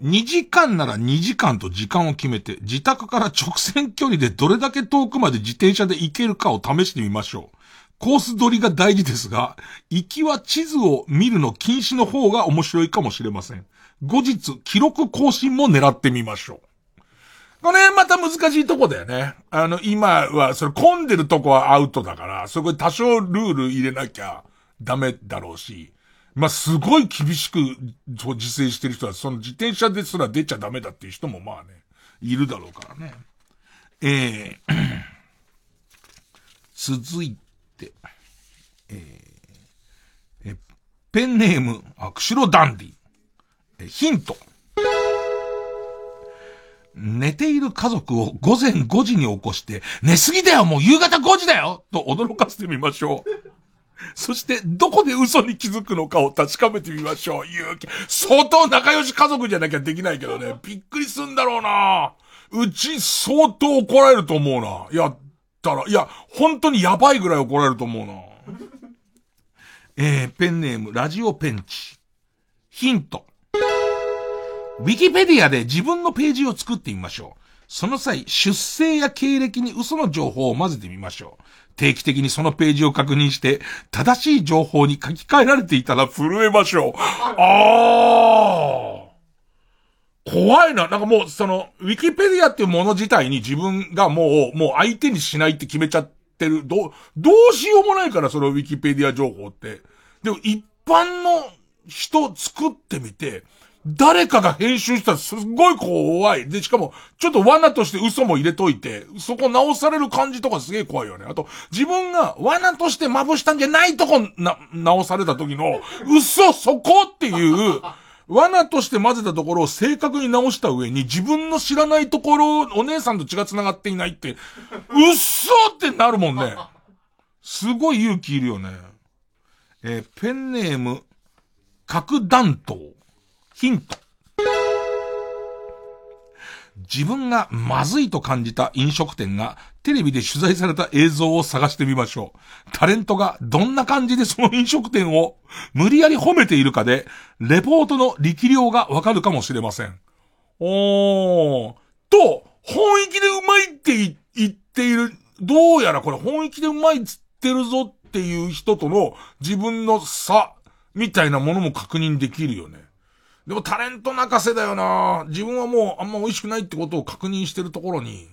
2時間なら2時間と時間を決めて、自宅から直線距離でどれだけ遠くまで自転車で行けるかを試してみましょう。コース取りが大事ですが、行きは地図を見るの禁止の方が面白いかもしれません。後日、記録更新も狙ってみましょう。これまた難しいとこだよね。あの、今は、それ混んでるとこはアウトだから、そこで多少ルール入れなきゃダメだろうし、まあ、すごい厳しく自制してる人は、その自転車ですら出ちゃダメだっていう人もまあね、いるだろうからね。えー、[CLEARS THROAT] 続いて、えー、え、ペンネーム、あ、釧路ダンディ。え、ヒント。寝ている家族を午前5時に起こして、寝すぎだよもう夕方5時だよと驚かせてみましょう。そして、どこで嘘に気づくのかを確かめてみましょう。勇気。相当仲良し家族じゃなきゃできないけどね。[LAUGHS] びっくりすんだろうなうち相当怒られると思うな。やったら。いや、本当にやばいぐらい怒られると思うな。[LAUGHS] えー、ペンネーム、ラジオペンチ。ヒント。ウィキペディアで自分のページを作ってみましょう。その際、出生や経歴に嘘の情報を混ぜてみましょう。定期的にそのページを確認して、正しい情報に書き換えられていたら震えましょう。あー。怖いな。なんかもう、その、ウィキペディアっていうもの自体に自分がもう、もう相手にしないって決めちゃってる。どう、どうしようもないから、そのウィキペディア情報って。でも一般の人作ってみて、誰かが編集したらすっごい怖い。で、しかも、ちょっと罠として嘘も入れといて、そこ直される感じとかすげえ怖いよね。あと、自分が罠としてまぶしたんじゃないとこな、直された時の、嘘そこっていう、罠として混ぜたところを正確に直した上に自分の知らないところ、お姉さんと血が繋がっていないって、うっそってなるもんね。すごい勇気いるよね。えー、ペンネーム、核弾頭。ヒント。自分がまずいと感じた飲食店がテレビで取材された映像を探してみましょう。タレントがどんな感じでその飲食店を無理やり褒めているかで、レポートの力量がわかるかもしれません。おー。と、本意気でうまいって言っている。どうやらこれ本意気でうまいっつってるぞっていう人との自分の差みたいなものも確認できるよね。でもタレント泣かせだよな自分はもうあんま美味しくないってことを確認してるところに、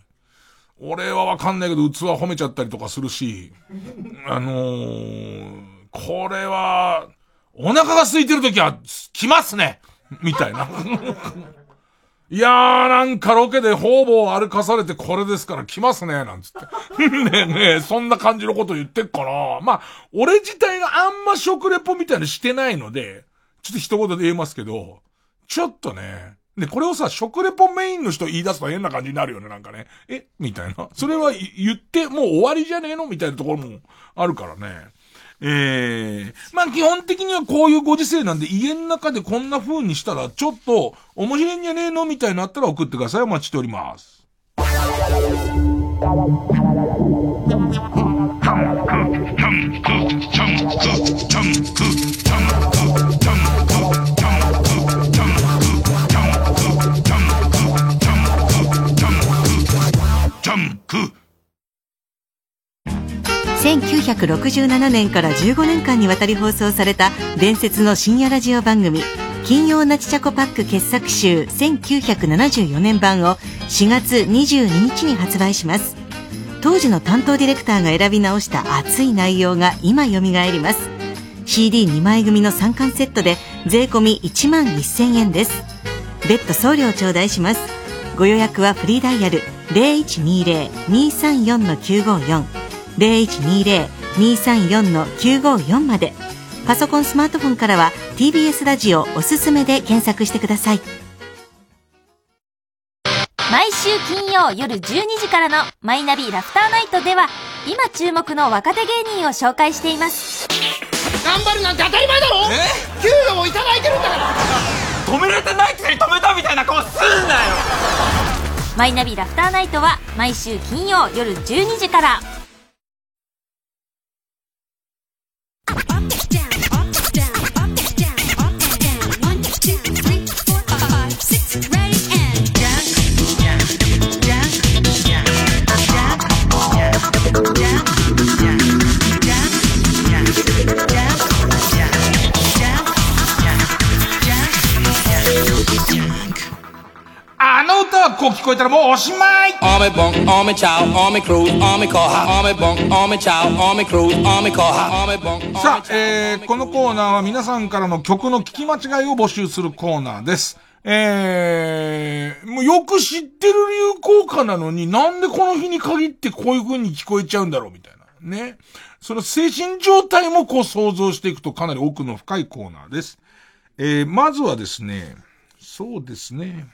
俺はわかんないけど器褒めちゃったりとかするし、[LAUGHS] あのー、これは、お腹が空いてる時は来ますねみたいな。[LAUGHS] いやー、なんかロケで方々歩かされてこれですから来ますね、なんつって。[LAUGHS] ねえねえ、そんな感じのこと言ってっかな。まあ、俺自体があんま食レポみたいにしてないので、ちょっと一言で言えますけど、ちょっとね、で、これをさ、食レポメインの人言い出すと変な感じになるよね、なんかね。え？みたいな。それは言って、もう終わりじゃねえの？みたいなところもあるからね。ええー、まあ基本的にはこういうご時世なんで家の中でこんな風にしたらちょっと面白いんじゃねえの？みたいになったら送ってください。お待ちしております。1967年から15年間にわたり放送された伝説の深夜ラジオ番組金曜ナチチャコパック傑作集1974年版を4月22日に発売します。当時の担当ディレクターが選び直した熱い内容が今蘇ります。CD2 枚組の3巻セットで税込1万1000円です。別途送料を頂戴します。ご予約はフリーダイヤル0120-234-954 0120-234-954まで。パソコンスマートフォンからは TBS ラジオおすすめで検索してください。毎週金曜夜12時からの「マイナビラフターナイト」では今注目の若手芸人を紹介しています。頑張るなんて当たり前だろ！え？給料もいただいてるんだから！止められてないくせに止めたみたいな顔すんなよ。マイナビラフターナイトは毎週金曜夜12時からあの歌はこう聞こえたらもうおしまいアメボン、アメチャウ、アメクルー、アメコハ、アメボン、アメチャウ、アメクルー、アメコハ、アメボン。さあ、えー、このコーナーは皆さんからの曲の聞き間違いを募集するコーナーです。えー、もうよく知ってる流行歌なのになんでこの日に限ってこういう風に聞こえちゃうんだろうみたいな。ね。その精神状態もこう想像していくとかなり奥の深いコーナーです。えー、まずはですね、そうですね。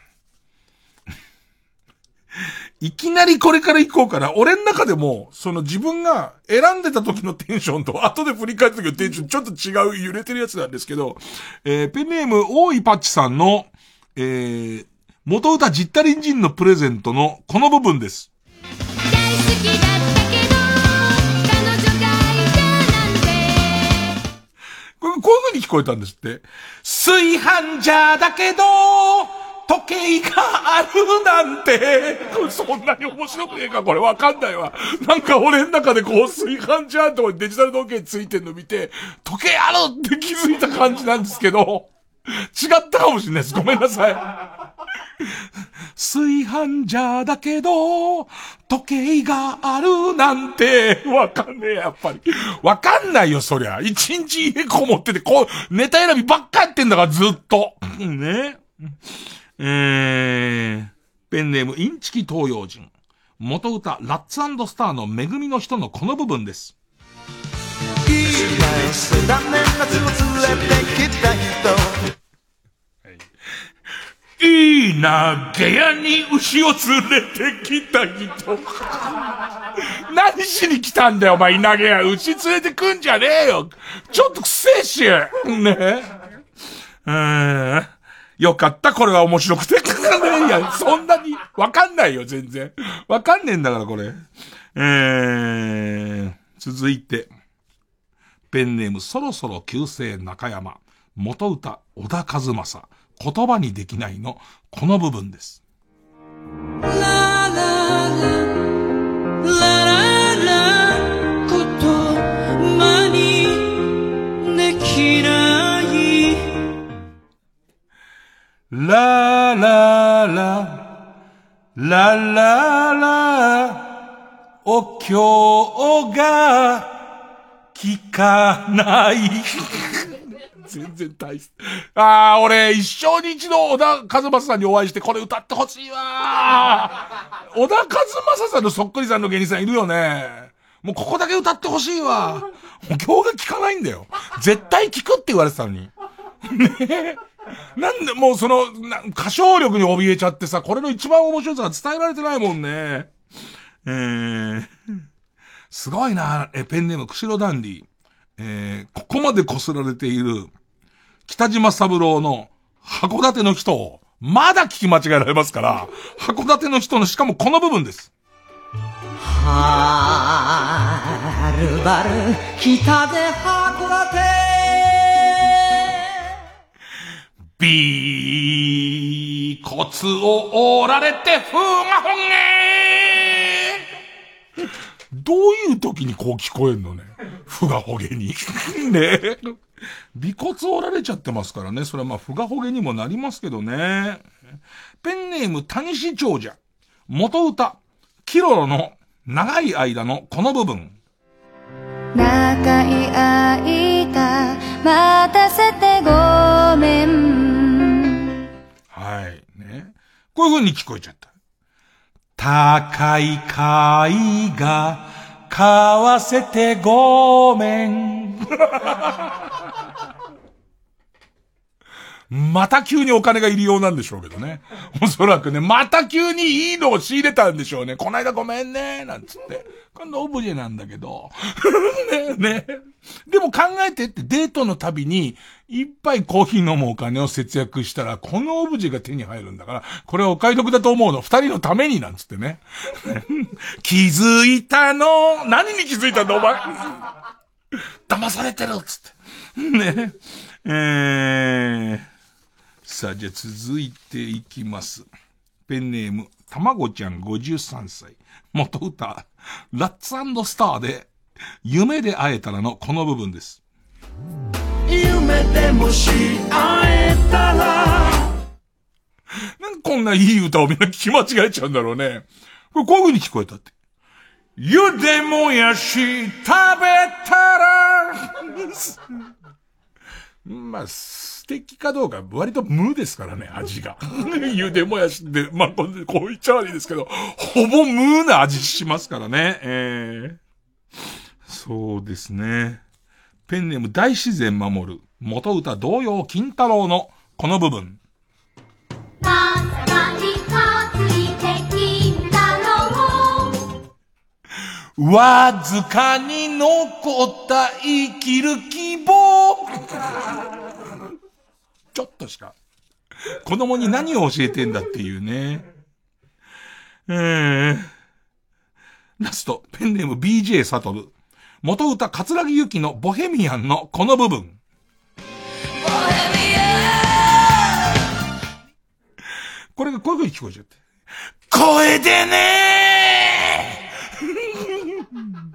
いきなりこれから行こうかな。俺の中でも、その自分が選んでた時のテンションと、[LAUGHS] 後で振り返った時のテンションちょっと違う揺れてるやつなんですけど、えー、ペンネーム、大井パッチさんの、えー、元歌ジッタリンジンのプレゼントのこの部分です。これこういう風に聞こえたんですって。炊飯ジャーだけど、時計があるなんて、そんなに面白くねえかこれわかんないわ。なんか俺の中でこう炊飯ジャーとデジタル時計ついてんの見て、時計あるって気づいた感じなんですけど、違ったかもしれないです。ごめんなさい。炊飯ジャーだけど、時計があるなんて、わかんねえ、やっぱり。わかんないよ、そりゃ。一日家こもってて、こう、ネタ選びばっかやってんだから、ずっと。ね。えー、ペンネームインチキ東洋人。元歌、ラッツスターの恵みの人のこの部分です。いいを連れてきた人。投げ屋に牛を連れてきた人。何しに来たんだよ、お前、投げ屋。牛連れてくんじゃねえよ。ちょっとくせえし。ねえ。うーん。よかった、これは面白くて。[LAUGHS] いや、そんなに、わかんないよ、全然。わかんねえんだから、これ。えー、続いて。ペンネームそろそろ旧姓中山。元歌小田和正。言葉にできないの、この部分です。ララララララ、ラララ、お経が聞かない。全然大切。ああ、俺、一生に一度小田和正さんにお会いしてこれ歌ってほしいわ小田和正さんのそっくりさんの芸人さんいるよね。もうここだけ歌ってほしいわ。もう今日が聞かないんだよ。絶対聞くって言われてたのに。ねえ。[LAUGHS] なんでもうその、歌唱力に怯えちゃってさ、これの一番面白さが伝えられてないもんね。えー、すごいな、え、ペンネーム、釧路ダンディ。えー、ここまで擦られている、北島三郎の函館の人を、まだ聞き間違えられますから、函館の人のしかもこの部分です。はるばる北で函館びー骨を折られて風がほんげーどういう時にこう聞こえんのね？ふがほげに。[LAUGHS] ねえ。尾骨折られちゃってますからね。それはまあ、ふがほげにもなりますけどね。ペンネーム、谷氏長者。元歌、キロロの長い間のこの部分。長い間待たせてごめんはい。ね。こういう風に聞こえちゃった。高い貝が買わせてごめん。また急にお金が入りようなんでしょうけどね。[LAUGHS] おそらくね、また急にいいのを仕入れたんでしょうね。こないだごめんね、なんつって。今度オブジェなんだけど。[LAUGHS] ね、ね。でも考えてってデートのたびに、いっぱいコーヒー飲むお金を節約したら、このオブジェが手に入るんだから、これお買い得だと思うの。二人のためになんつってね。[LAUGHS] 気づいたの何に気づいたんだお前騙されてるっつって。ね。えー。さあ、じゃあ続いていきます。ペンネーム、たまごちゃん53歳。元歌、ラッツスターで、夢で会えたらのこの部分です。夢でもし会えたらなんでこんないい歌をみんな聞き間違えちゃうんだろうね。これこういう風に聞こえたって。ゆでもやし食べたら [LAUGHS] まあ、素敵かどうか、割と無ですからね、味が。[LAUGHS] ゆでもやしって、まあ、こう言っちゃ悪いですけど、ほぼ無な味しますからね。えー、そうですね。ペンネーム大自然守る。元歌同様金太郎のこの部分。わずかに残った生きる希望。ちょっとしか。子供に何を教えてんだっていうね。えー、ラスト、ペンネーム BJ サトル。元歌、桂木由紀のボヘミアンのこの部分。これがこういう風に聞こえちゃって。声でねー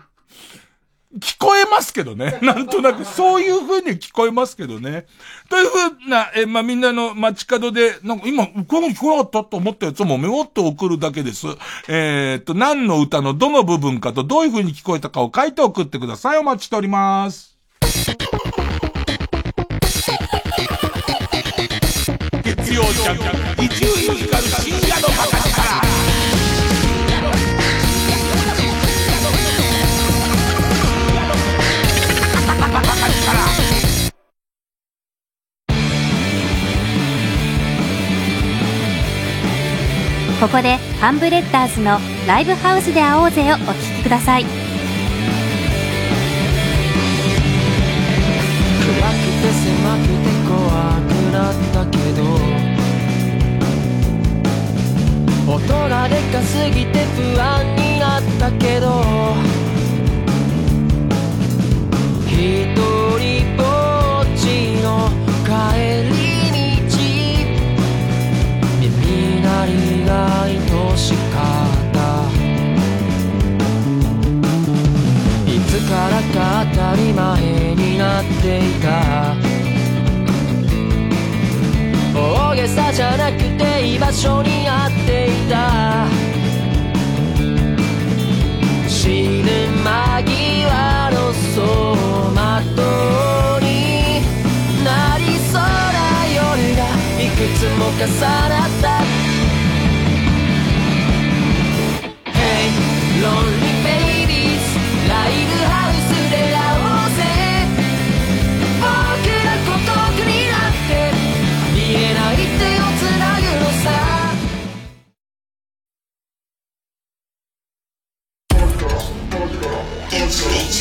聞こえますけどね。[LAUGHS] なんとなく、そういう風に聞こえますけどね。という風な、え、まあ、みんなの街角で、なんか今、こういう風に聞こえなかったと思ったやつもメモって送るだけです。えー、っと、何の歌のどの部分かとどういう風に聞こえたかを書いて送ってください。お待ちしております。月曜ジャンク、伊集院ここでハンブレッダーズの「ライブハウスで会おうぜ」をお聴きください。暗くて狭くて怖くなったけど音がでかすぎて不安になったけど一人ぼっいつからか当たり前になっていた。大げさじゃなくて居場所になっていた。死ぬ間際の走馬灯になりそうな夜がいくつも重なった。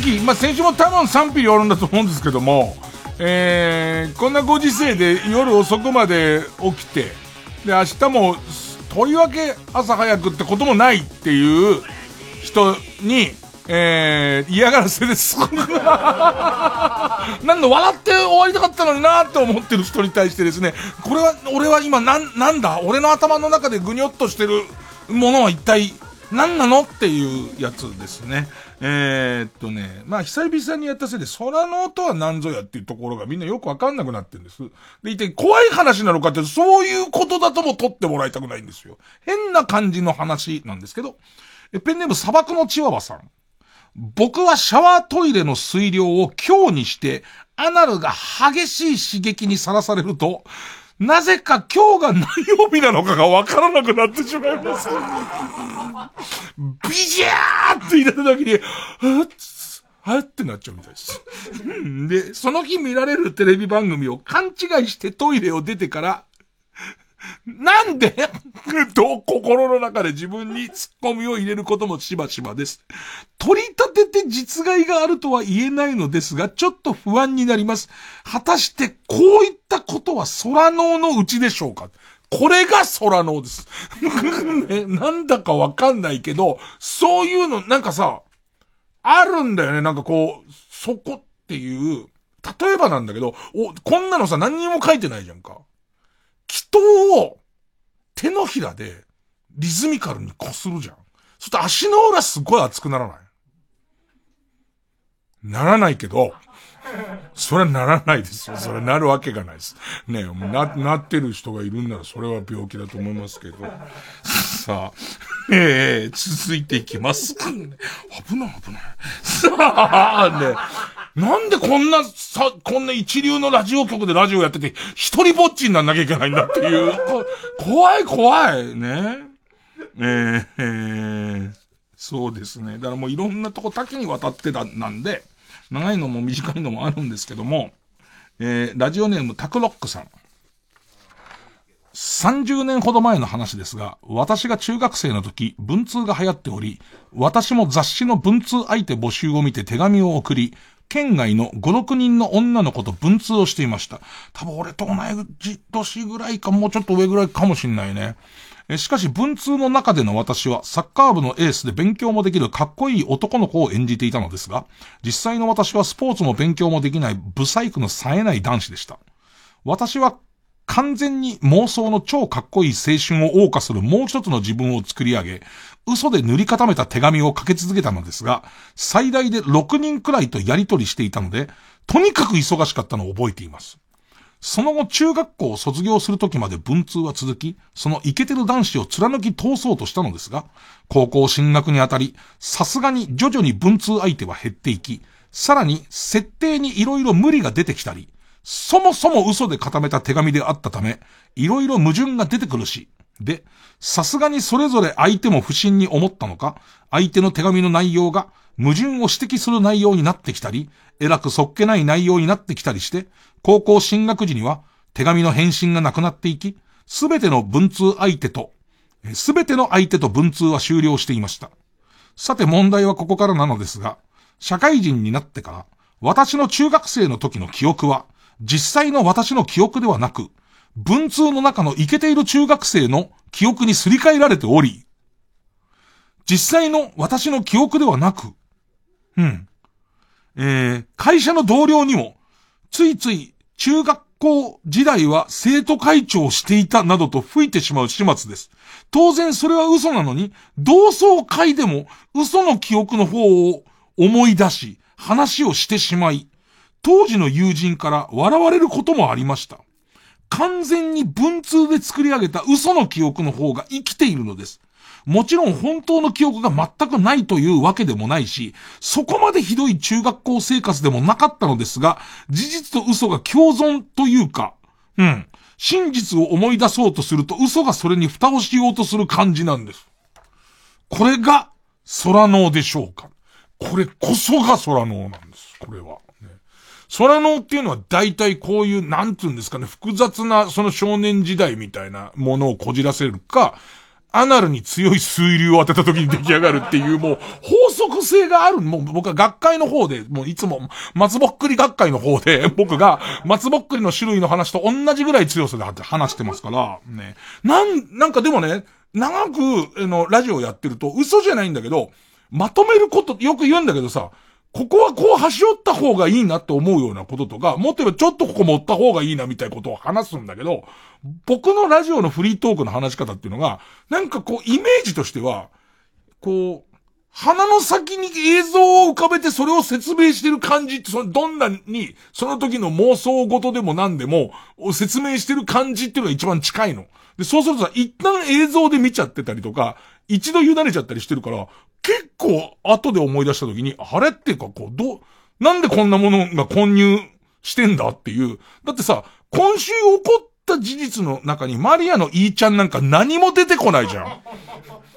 週に引き続き、まあ、先週も多分賛否両論だと思うんですけども、えー、こんなご時世で夜遅くまで起きて、で、明日も、とりわけ朝早くってこともないっていう人に、えー、嫌がらせです。[LAUGHS] なんだ、笑って終わりたかったのになって思ってる人に対してですね、これは、俺は今、なん、なんだ？俺の頭の中でぐにょっとしてるものは一体、何なのっていうやつですね。えー、っとね、まあ、久々にやったせいで、空の音は何ぞやっていうところがみんなよくわかんなくなってるんです。で、一体怖い話なのかって、そういうことだとも取ってもらいたくないんですよ。変な感じの話なんですけど、ペンネーム砂漠のチワワさん。僕はシャワートイレの水量を強にして、アナルが激しい刺激にさらされると、なぜか今日が何曜日なのかがわからなくなってしまいます。ビジャーって言った時に、はっつはっってなっちゃうみたいです。で、その日見られるテレビ番組を勘違いしてトイレを出てから、なんで？[LAUGHS] と心の中で自分に突っ込みを入れることもしばしばです。取り立てて実害があるとは言えないのですが、ちょっと不安になります。果たしてこういったことは空脳のうちでしょうか？これが空脳です。[LAUGHS] ね、なんだかわかんないけど、そういうの、なんかさ、あるんだよね。なんかこう、そこっていう、例えばなんだけど、お、こんなのさ、何にも書いてないじゃんか。祈祷を手のひらでリズミカルに擦るじゃん。そして足の裏すっごい熱くならない？ならないけど、それはならないですよ。それはなるわけがないです。ねな、なってる人がいるんならそれは病気だと思いますけど。[LAUGHS] さあ、えー、続いていきます。危ない危ない。さあ、ね、なんでこんな、さ、こんな一流のラジオ局でラジオやってて、一人ぼっちになんなきゃいけないんだっていう。怖い怖い。ね。えー、えー、そうですね。だからもういろんなとこ多岐にわたってた、なんで、長いのも短いのもあるんですけども、えー、ラジオネームタクロックさん。30年ほど前の話ですが、私が中学生の時、文通が流行っており、私も雑誌の文通相手募集を見て手紙を送り、県外の5、6人の女の子と文通をしていました。多分俺と同じ年ぐらいか、もうちょっと上ぐらいかもしんないね。しかし文通の中での私はサッカー部のエースで勉強もできるかっこいい男の子を演じていたのですが、実際の私はスポーツも勉強もできないブサイクの冴えない男子でした。私は完全に妄想の超かっこいい青春を謳歌するもう一つの自分を作り上げ、嘘で塗り固めた手紙をかけ続けたのですが、最大で6人くらいとやりとりしていたので、とにかく忙しかったのを覚えています。その後中学校を卒業する時まで文通は続き、そのイケてる男子を貫き通そうとしたのですが、高校進学にあたり、さすがに徐々に文通相手は減っていき、さらに設定に色々無理が出てきたり、そもそも嘘で固めた手紙であったため、色々矛盾が出てくるし、で、さすがにそれぞれ相手も不審に思ったのか、相手の手紙の内容が矛盾を指摘する内容になってきたり、えらくそっけない内容になってきたりして、高校進学時には手紙の返信がなくなっていき、すべての文通相手と、すべての相手と文通は終了していました。さて問題はここからなのですが、社会人になってから、私の中学生の時の記憶は、実際の私の記憶ではなく、文通の中のイケている中学生の記憶にすり替えられており、実際の私の記憶ではなく、うん。えー、会社の同僚にも、ついつい中学校時代は生徒会長をしていたなどと吹いてしまう始末です。当然それは嘘なのに、同窓会でも嘘の記憶の方を思い出し、話をしてしまい、当時の友人から笑われることもありました。完全に文通で作り上げた嘘の記憶の方が生きているのです。もちろん本当の記憶が全くないというわけでもないし、そこまでひどい中学校生活でもなかったのですが、事実と嘘が共存というか、うん。真実を思い出そうとすると嘘がそれに蓋をしようとする感じなんです。これが空脳でしょうか？これこそが空脳なんです。これは。空脳っていうのは大体こういう、なんていうんですかね、複雑なその少年時代みたいなものをこじらせるか、アナルに強い水流を当てた時に出来上がるっていうもう法則性がある。もう僕は学会の方で、もういつも松ぼっくり学会の方で [LAUGHS] 僕が松ぼっくりの種類の話と同じぐらい強さで話してますから、ね。なん、なんかでもね、長く、あの、ラジオやってると嘘じゃないんだけど、まとめることよく言うんだけどさ、ここはこう端折った方がいいなって思うようなこととか、もっと言えばちょっとここ持った方がいいなみたいなことを話すんだけど、僕のラジオのフリートークの話し方っていうのが、なんかこうイメージとしては、こう、鼻の先に映像を浮かべてそれを説明してる感じって、そのどんなに、その時の妄想事でも何でも、説明してる感じっていうのが一番近いの。で、そうするとさ、一旦映像で見ちゃってたりとか、一度委ねちゃったりしてるから、結構後で思い出した時に、あれっていうかこう、どう、なんでこんなものが混入してんだっていう。だってさ、今週起こった事実の中にマリアのイーちゃんなんか何も出てこないじゃん。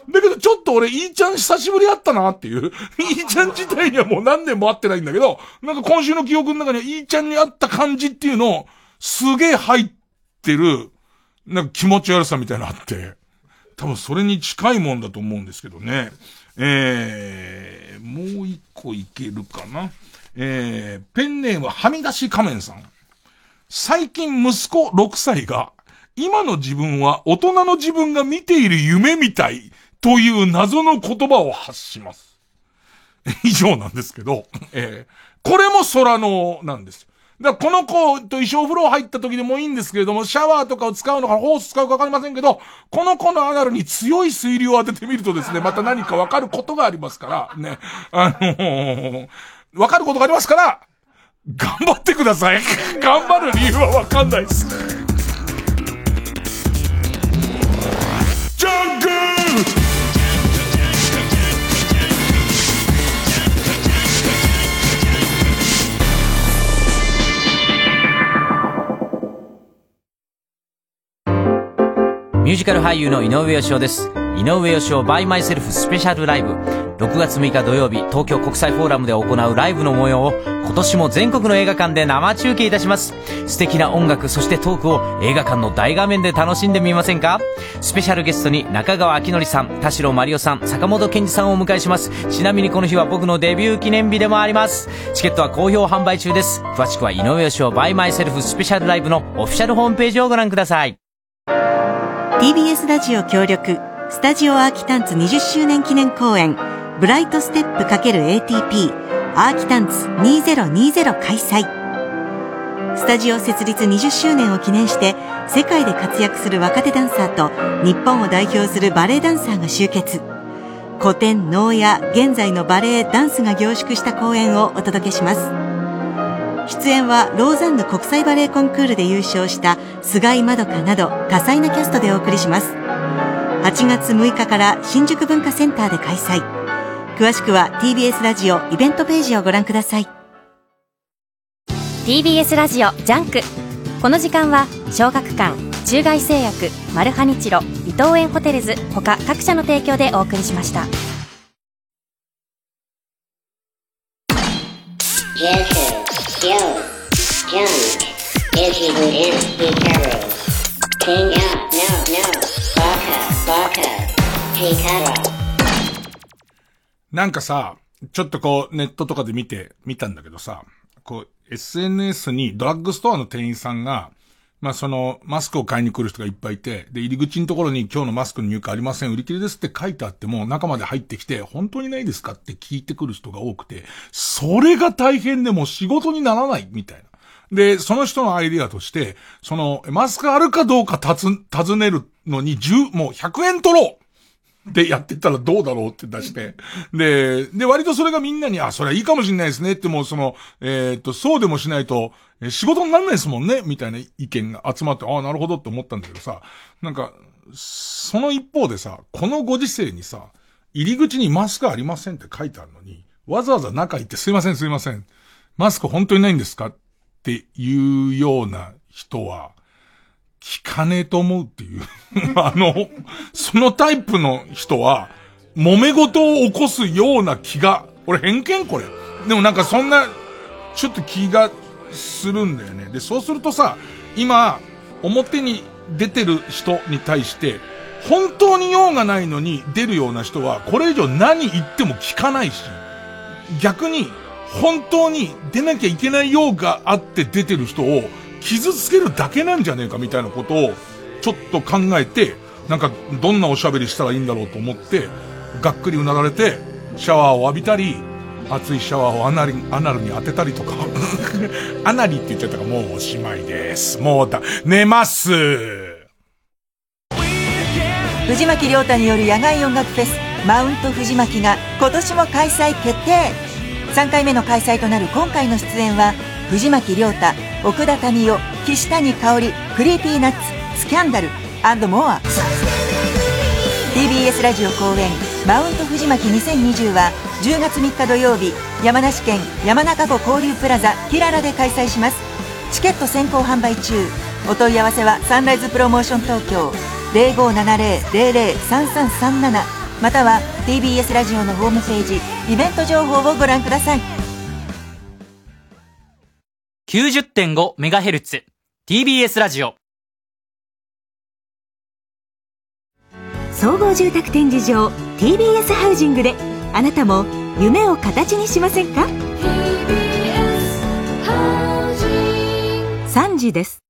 だけどちょっと俺、イーちゃん久しぶり会ったなっていう。イーちゃん自体にはもう何年も会ってないんだけど、なんか今週の記憶の中にはイーちゃんに会った感じっていうのを、すげえ入ってる、なんか気持ち悪さみたいなのあって。多分それに近いもんだと思うんですけどね。えー、もう一個いけるかな。えー、ペンネームはみ出し仮面さん。最近息子6歳が、今の自分は大人の自分が見ている夢みたいという謎の言葉を発します。[LAUGHS] 以上なんですけど、えー、これも空のなんですよ。だこの子と衣装風呂入った時でもいいんですけれども、シャワーとかを使うのか、ホース使うかわかりませんけど、この子のアナルに強い水流を当ててみるとですね、また何かわかることがありますから、ね。あのー、わかることがありますから、頑張ってください。頑張る理由はわかんないですミュージカル俳優の井上芳雄です。井上芳雄 by myself スペシャルライブ。6月6日土曜日、東京国際フォーラムで行うライブの模様を、今年も全国の映画館で生中継いたします。素敵な音楽、そしてトークを映画館の大画面で楽しんでみませんか？スペシャルゲストに中川明則さん、田代真理夫さん、坂本健二さんをお迎えします。ちなみにこの日は僕のデビュー記念日でもあります。チケットは好評販売中です。詳しくは井上芳雄 by myself スペシャルライブのオフィシャルホームページをご覧ください。TBS ラジオ協力スタジオアーキタンツ20周年記念公演ブライトステップ ×ATP アーキタンツ2020開催。スタジオ設立20周年を記念して世界で活躍する若手ダンサーと日本を代表するバレエダンサーが集結。古典能や現在のバレエダンスが凝縮した公演をお届けします。出演はローザンヌ国際バレエコンクールで優勝した菅井まどかなど多彩なキャストでお送りします。8月6日から新宿文化センターで開催。詳しくは TBS ラジオイベントページをご覧ください。TBS ラジオジャンク。この時間は小学館中外製薬マルハニチロ伊藤園ホテルズ他各社の提供でお送りしました。なんかさ、ちょっとこう、ネットとかで見て、見たんだけどさ、こう、SNS にドラッグストアの店員さんが、まあその、マスクを買いに来る人がいっぱいいて、で、入り口のところに今日のマスクの入荷ありません、売り切れですって書いてあっても、中まで入ってきて、本当にないですかって聞いてくる人が多くて、それが大変でも仕事にならない、みたいな。で、その人のアイディアとして、その、マスクあるかどうかたつ、尋ねるのに10、もう100円取ろうで、やってったらどうだろうって出して。で、で、割とそれがみんなに、あ、それはいいかもしれないですねって、もうその、えーっと、そうでもしないと、え仕事にならないですもんねみたいな意見が集まって、ああ、なるほどって思ったんだけどさ、なんか、その一方でさ、このご時世にさ、入り口にマスクありませんって書いてあるのに、わざわざ中行ってすいませんすいません。マスク本当にないんですかっていうような人は、聞かねえと思うっていう。[LAUGHS] あの、そのタイプの人は、揉め事を起こすような気が、俺偏見これ。でもなんかそんな、ちょっと気がするんだよね。で、そうするとさ、今、表に出てる人に対して、本当に用がないのに出るような人は、これ以上何言っても聞かないし、逆に、本当に出なきゃいけない用があって出てる人を、傷つけるだけなんじゃねえかみたいなことを、ちょっと考えて、なんか、どんなおしゃべりしたらいいんだろうと思って、がっくりうなられて、シャワーを浴びたり、熱いシャワーをアナルアナルに当てたりとか、[LAUGHS] アナリって言っちゃったからもうおしまいです。もうだ、寝ます。藤巻亮太による野外音楽フェスマウント藤巻が今年も開催決定3回目の開催となる今回の出演は藤巻亮太奥田民生岸谷香織クリーピーナッツスキャンダルモア。TBS ラジオ公演マウント藤巻2020は10月3日土曜日山梨県山中湖交流プラザキララで開催します。チケット先行販売中。お問い合わせはサンライズプロモーション東京0570-003337または TBS ラジオのホームページイベント情報をご覧ください。90.5MHz TBS ラジオ。総合住宅展示場 TBS ハウジングであなたも夢を形にしませんか？3時です